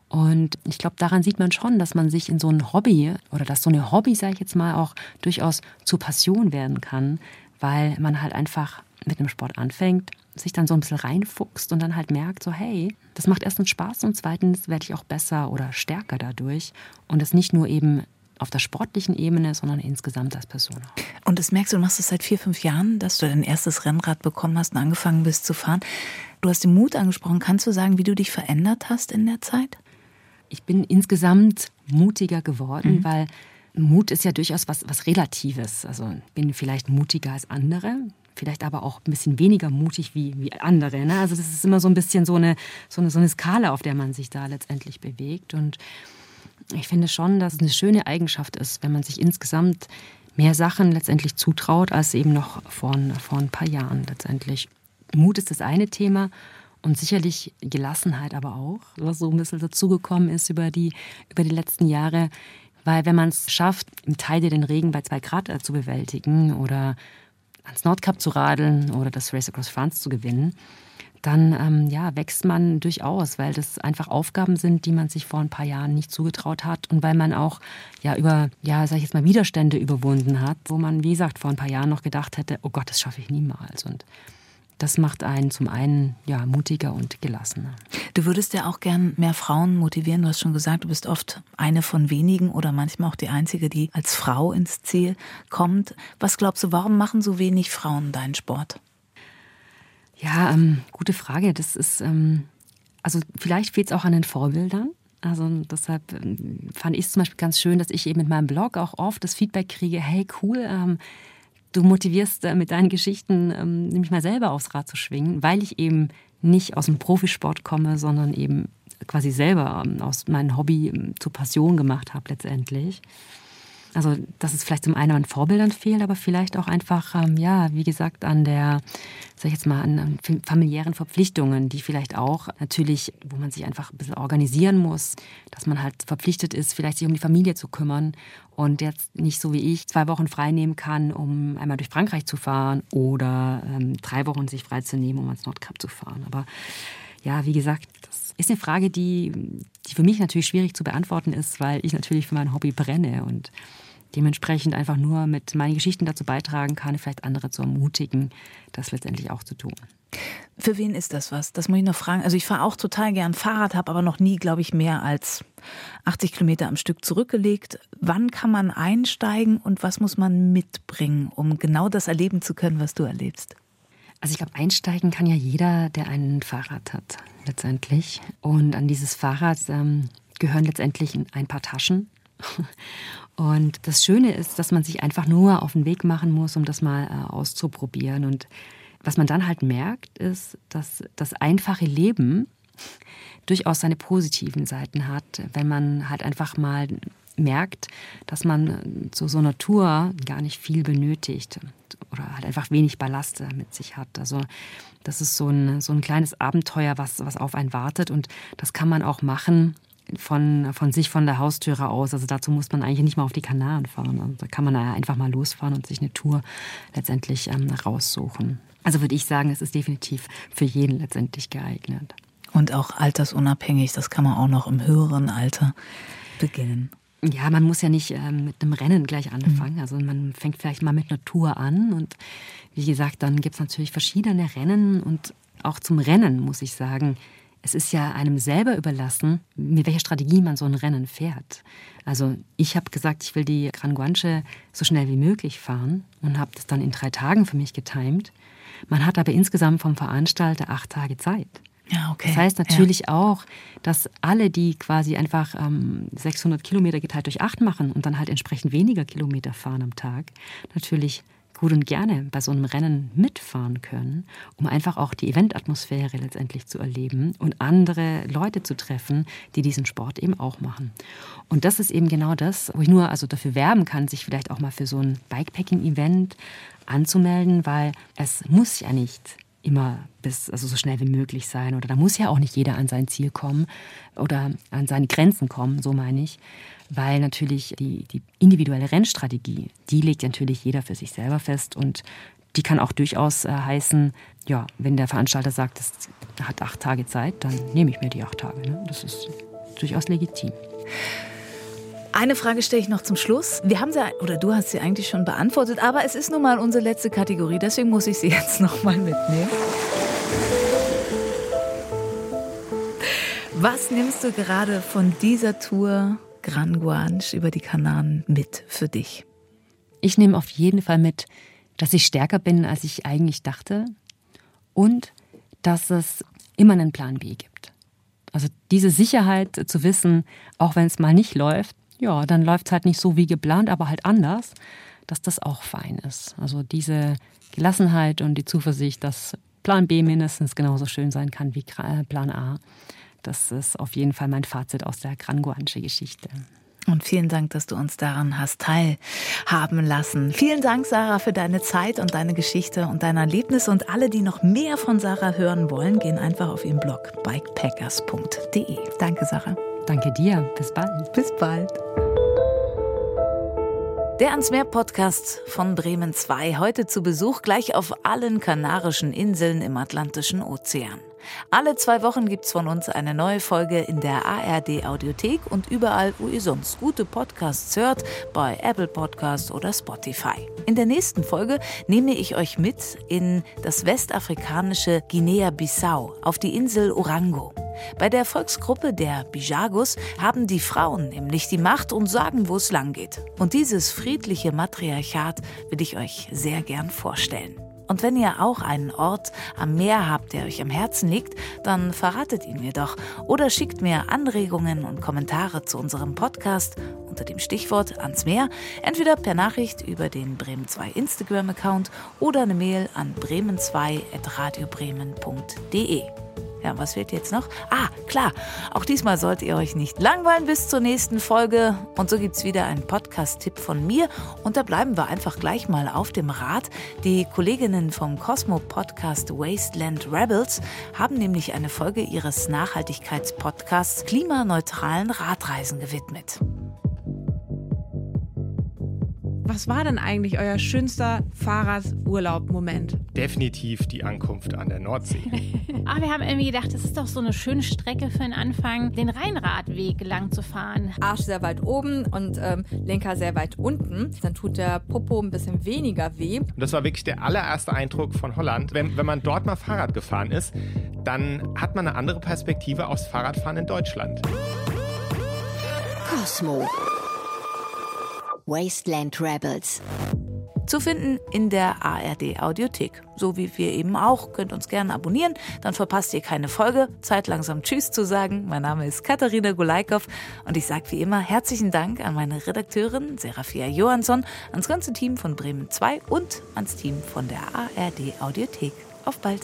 Und ich glaube, daran sieht man schon, dass man sich in so ein Hobby oder dass so eine Hobby, sage ich jetzt mal, auch durchaus zur Passion werden kann, weil man halt einfach mit dem Sport anfängt, sich dann so ein bisschen reinfuchst und dann halt merkt, so hey, das macht erstens Spaß und zweitens werde ich auch besser oder stärker dadurch. Und das nicht nur eben auf der sportlichen Ebene, sondern insgesamt als Person. Und das merkst du, du machst es seit vier, fünf Jahren, dass du dein erstes Rennrad bekommen hast und angefangen bist zu fahren. Du hast den Mut angesprochen. Kannst du sagen, wie du dich verändert hast in der Zeit? Ich bin insgesamt mutiger geworden, mhm. weil Mut ist ja durchaus was, was Relatives. Also bin vielleicht mutiger als andere, vielleicht aber auch ein bisschen weniger mutig wie, wie andere. Ne? Also das ist immer so ein bisschen so eine, so, eine, so eine Skala, auf der man sich da letztendlich bewegt. Und ich finde schon, dass es eine schöne Eigenschaft ist, wenn man sich insgesamt mehr Sachen letztendlich zutraut, als eben noch vor, vor ein paar Jahren letztendlich. Mut ist das eine Thema und sicherlich Gelassenheit aber auch, was so ein bisschen dazugekommen ist über die, über die letzten Jahre. Weil wenn man es schafft, im Teile den Regen bei zwei Grad äh, zu bewältigen oder ans Nordkap zu radeln oder das Race Across France zu gewinnen, dann ähm, ja, wächst man durchaus, weil das einfach Aufgaben sind, die man sich vor ein paar Jahren nicht zugetraut hat und weil man auch ja über, ja, sag ich jetzt mal, Widerstände überwunden hat, wo man, wie gesagt, vor ein paar Jahren noch gedacht hätte, oh Gott, das schaffe ich niemals. Und das macht einen zum einen ja, mutiger und gelassener. Du würdest ja auch gern mehr Frauen motivieren. Du hast schon gesagt, du bist oft eine von wenigen oder manchmal auch die einzige, die als Frau ins Ziel kommt. Was glaubst du, warum machen so wenig Frauen deinen Sport? Ja, ähm, gute Frage. Das ist ähm, also vielleicht fehlt es auch an den Vorbildern. Also deshalb ähm, fand ich es zum Beispiel ganz schön, dass ich eben mit meinem Blog auch oft das Feedback kriege, hey cool, ähm, du motivierst äh, mit deinen Geschichten ähm, nämlich mal selber aufs Rad zu schwingen, weil ich eben nicht aus dem Profisport komme, sondern eben quasi selber ähm, aus meinem Hobby ähm, zur Passion gemacht habe letztendlich. Also, dass es vielleicht zum einen an Vorbildern fehlt, aber vielleicht auch einfach, ähm, ja, wie gesagt, an der, sag ich jetzt mal, an familiären Verpflichtungen, die vielleicht auch natürlich, wo man sich einfach ein bisschen organisieren muss, dass man halt verpflichtet ist, vielleicht sich um die Familie zu kümmern und jetzt nicht so wie ich zwei Wochen frei nehmen kann, um einmal durch Frankreich zu fahren oder ähm, drei Wochen sich freizunehmen, um ans Nordkap zu fahren. Aber ja, wie gesagt, das ist eine Frage, die, die für mich natürlich schwierig zu beantworten ist, weil ich natürlich für mein Hobby brenne und dementsprechend einfach nur mit meinen Geschichten dazu beitragen kann, vielleicht andere zu ermutigen, das letztendlich auch zu tun. Für wen ist das was? Das muss ich noch fragen. Also ich fahre auch total gern Fahrrad, habe aber noch nie, glaube ich, mehr als 80 Kilometer am Stück zurückgelegt. Wann kann man einsteigen und was muss man mitbringen, um genau das erleben zu können, was du erlebst? Also ich glaube, einsteigen kann ja jeder, der ein Fahrrad hat, letztendlich. Und an dieses Fahrrad ähm, gehören letztendlich ein paar Taschen. *laughs* Und das Schöne ist, dass man sich einfach nur auf den Weg machen muss, um das mal äh, auszuprobieren. Und was man dann halt merkt, ist, dass das einfache Leben durchaus seine positiven Seiten hat, wenn man halt einfach mal merkt, dass man zu so einer Tour gar nicht viel benötigt oder halt einfach wenig Ballast mit sich hat. Also das ist so ein, so ein kleines Abenteuer, was, was auf einen wartet und das kann man auch machen von, von sich, von der Haustüre aus. Also dazu muss man eigentlich nicht mal auf die Kanaren fahren. Also da kann man einfach mal losfahren und sich eine Tour letztendlich ähm, raussuchen. Also würde ich sagen, es ist definitiv für jeden letztendlich geeignet. Und auch altersunabhängig, das kann man auch noch im höheren Alter beginnen. Ja, man muss ja nicht ähm, mit einem Rennen gleich anfangen. Mhm. Also man fängt vielleicht mal mit einer Tour an und wie gesagt, dann gibt es natürlich verschiedene Rennen und auch zum Rennen muss ich sagen, es ist ja einem selber überlassen, mit welcher Strategie man so ein Rennen fährt. Also ich habe gesagt, ich will die Gran Guanche so schnell wie möglich fahren und habe das dann in drei Tagen für mich getimt. Man hat aber insgesamt vom Veranstalter acht Tage Zeit. Ja, okay. Das heißt natürlich ja. auch, dass alle, die quasi einfach ähm, 600 Kilometer geteilt durch acht machen und dann halt entsprechend weniger Kilometer fahren am Tag, natürlich gut und gerne bei so einem Rennen mitfahren können, um einfach auch die Eventatmosphäre letztendlich zu erleben und andere Leute zu treffen, die diesen Sport eben auch machen. Und das ist eben genau das, wo ich nur also dafür werben kann, sich vielleicht auch mal für so ein Bikepacking-Event anzumelden, weil es muss ja nicht immer bis also so schnell wie möglich sein oder da muss ja auch nicht jeder an sein Ziel kommen oder an seine Grenzen kommen, so meine ich, weil natürlich die, die individuelle Rennstrategie, die legt natürlich jeder für sich selber fest und die kann auch durchaus äh, heißen, ja, wenn der Veranstalter sagt, es hat acht Tage Zeit, dann nehme ich mir die acht Tage. Ne? Das ist durchaus legitim. Eine Frage stelle ich noch zum Schluss. Wir haben sie, oder du hast sie eigentlich schon beantwortet, aber es ist nun mal unsere letzte Kategorie, deswegen muss ich sie *laughs* jetzt noch mal mitnehmen. Was nimmst du gerade von dieser Tour Gran Guanche über die Kanaren mit für dich? Ich nehme auf jeden Fall mit, dass ich stärker bin, als ich eigentlich dachte und dass es immer einen Plan B gibt. Also diese Sicherheit zu wissen, auch wenn es mal nicht läuft, ja, dann läuft es halt nicht so wie geplant, aber halt anders, dass das auch fein ist. Also diese Gelassenheit und die Zuversicht, dass Plan B mindestens genauso schön sein kann wie äh, Plan A. Das ist auf jeden Fall mein Fazit aus der Granguanche-Geschichte. Und vielen Dank, dass du uns daran hast teilhaben lassen. Vielen Dank, Sarah, für deine Zeit und deine Geschichte und deine Erlebnisse. Und alle, die noch mehr von Sarah hören wollen, gehen einfach auf ihren Blog bikepackers.de. Danke, Sarah. Danke dir. Bis bald. Bis bald. Der ans Meer Podcast von Bremen 2. Heute zu Besuch gleich auf allen kanarischen Inseln im Atlantischen Ozean. Alle zwei Wochen gibt's von uns eine neue Folge in der ARD Audiothek und überall, wo ihr sonst gute Podcasts hört, bei Apple Podcasts oder Spotify. In der nächsten Folge nehme ich euch mit in das westafrikanische Guinea-Bissau auf die Insel Orango. Bei der Volksgruppe der Bijagos haben die Frauen nämlich die Macht und sagen, wo es lang geht. Und dieses friedliche Matriarchat will ich euch sehr gern vorstellen. Und wenn ihr auch einen Ort am Meer habt, der euch am Herzen liegt, dann verratet ihn mir doch oder schickt mir Anregungen und Kommentare zu unserem Podcast unter dem Stichwort ans Meer, entweder per Nachricht über den Bremen 2 Instagram-Account oder eine Mail an bremen2.radiobremen.de. Ja, was fehlt jetzt noch? Ah, klar, auch diesmal solltet ihr euch nicht langweilen bis zur nächsten Folge. Und so gibt es wieder einen Podcast-Tipp von mir. Und da bleiben wir einfach gleich mal auf dem Rad. Die Kolleginnen vom Cosmo-Podcast Wasteland Rebels haben nämlich eine Folge ihres Nachhaltigkeitspodcasts klimaneutralen Radreisen gewidmet. Was war denn eigentlich euer schönster Fahrradurlaub-Moment? Definitiv die Ankunft an der Nordsee. *laughs* Aber ah, wir haben irgendwie gedacht, das ist doch so eine schöne Strecke für den Anfang, den Rheinradweg lang zu fahren. Arsch sehr weit oben und ähm, Lenker sehr weit unten. Dann tut der Popo ein bisschen weniger weh. Und das war wirklich der allererste Eindruck von Holland. Wenn, wenn man dort mal Fahrrad gefahren ist, dann hat man eine andere Perspektive aufs Fahrradfahren in Deutschland. Cosmo. Wasteland Rebels. Zu finden in der ARD Audiothek. So wie wir eben auch. Könnt uns gerne abonnieren, dann verpasst ihr keine Folge. Zeit langsam Tschüss zu sagen. Mein Name ist Katharina Gulaikow und ich sage wie immer herzlichen Dank an meine Redakteurin Serafia Johansson, ans ganze Team von Bremen 2 und ans Team von der ARD Audiothek. Auf bald!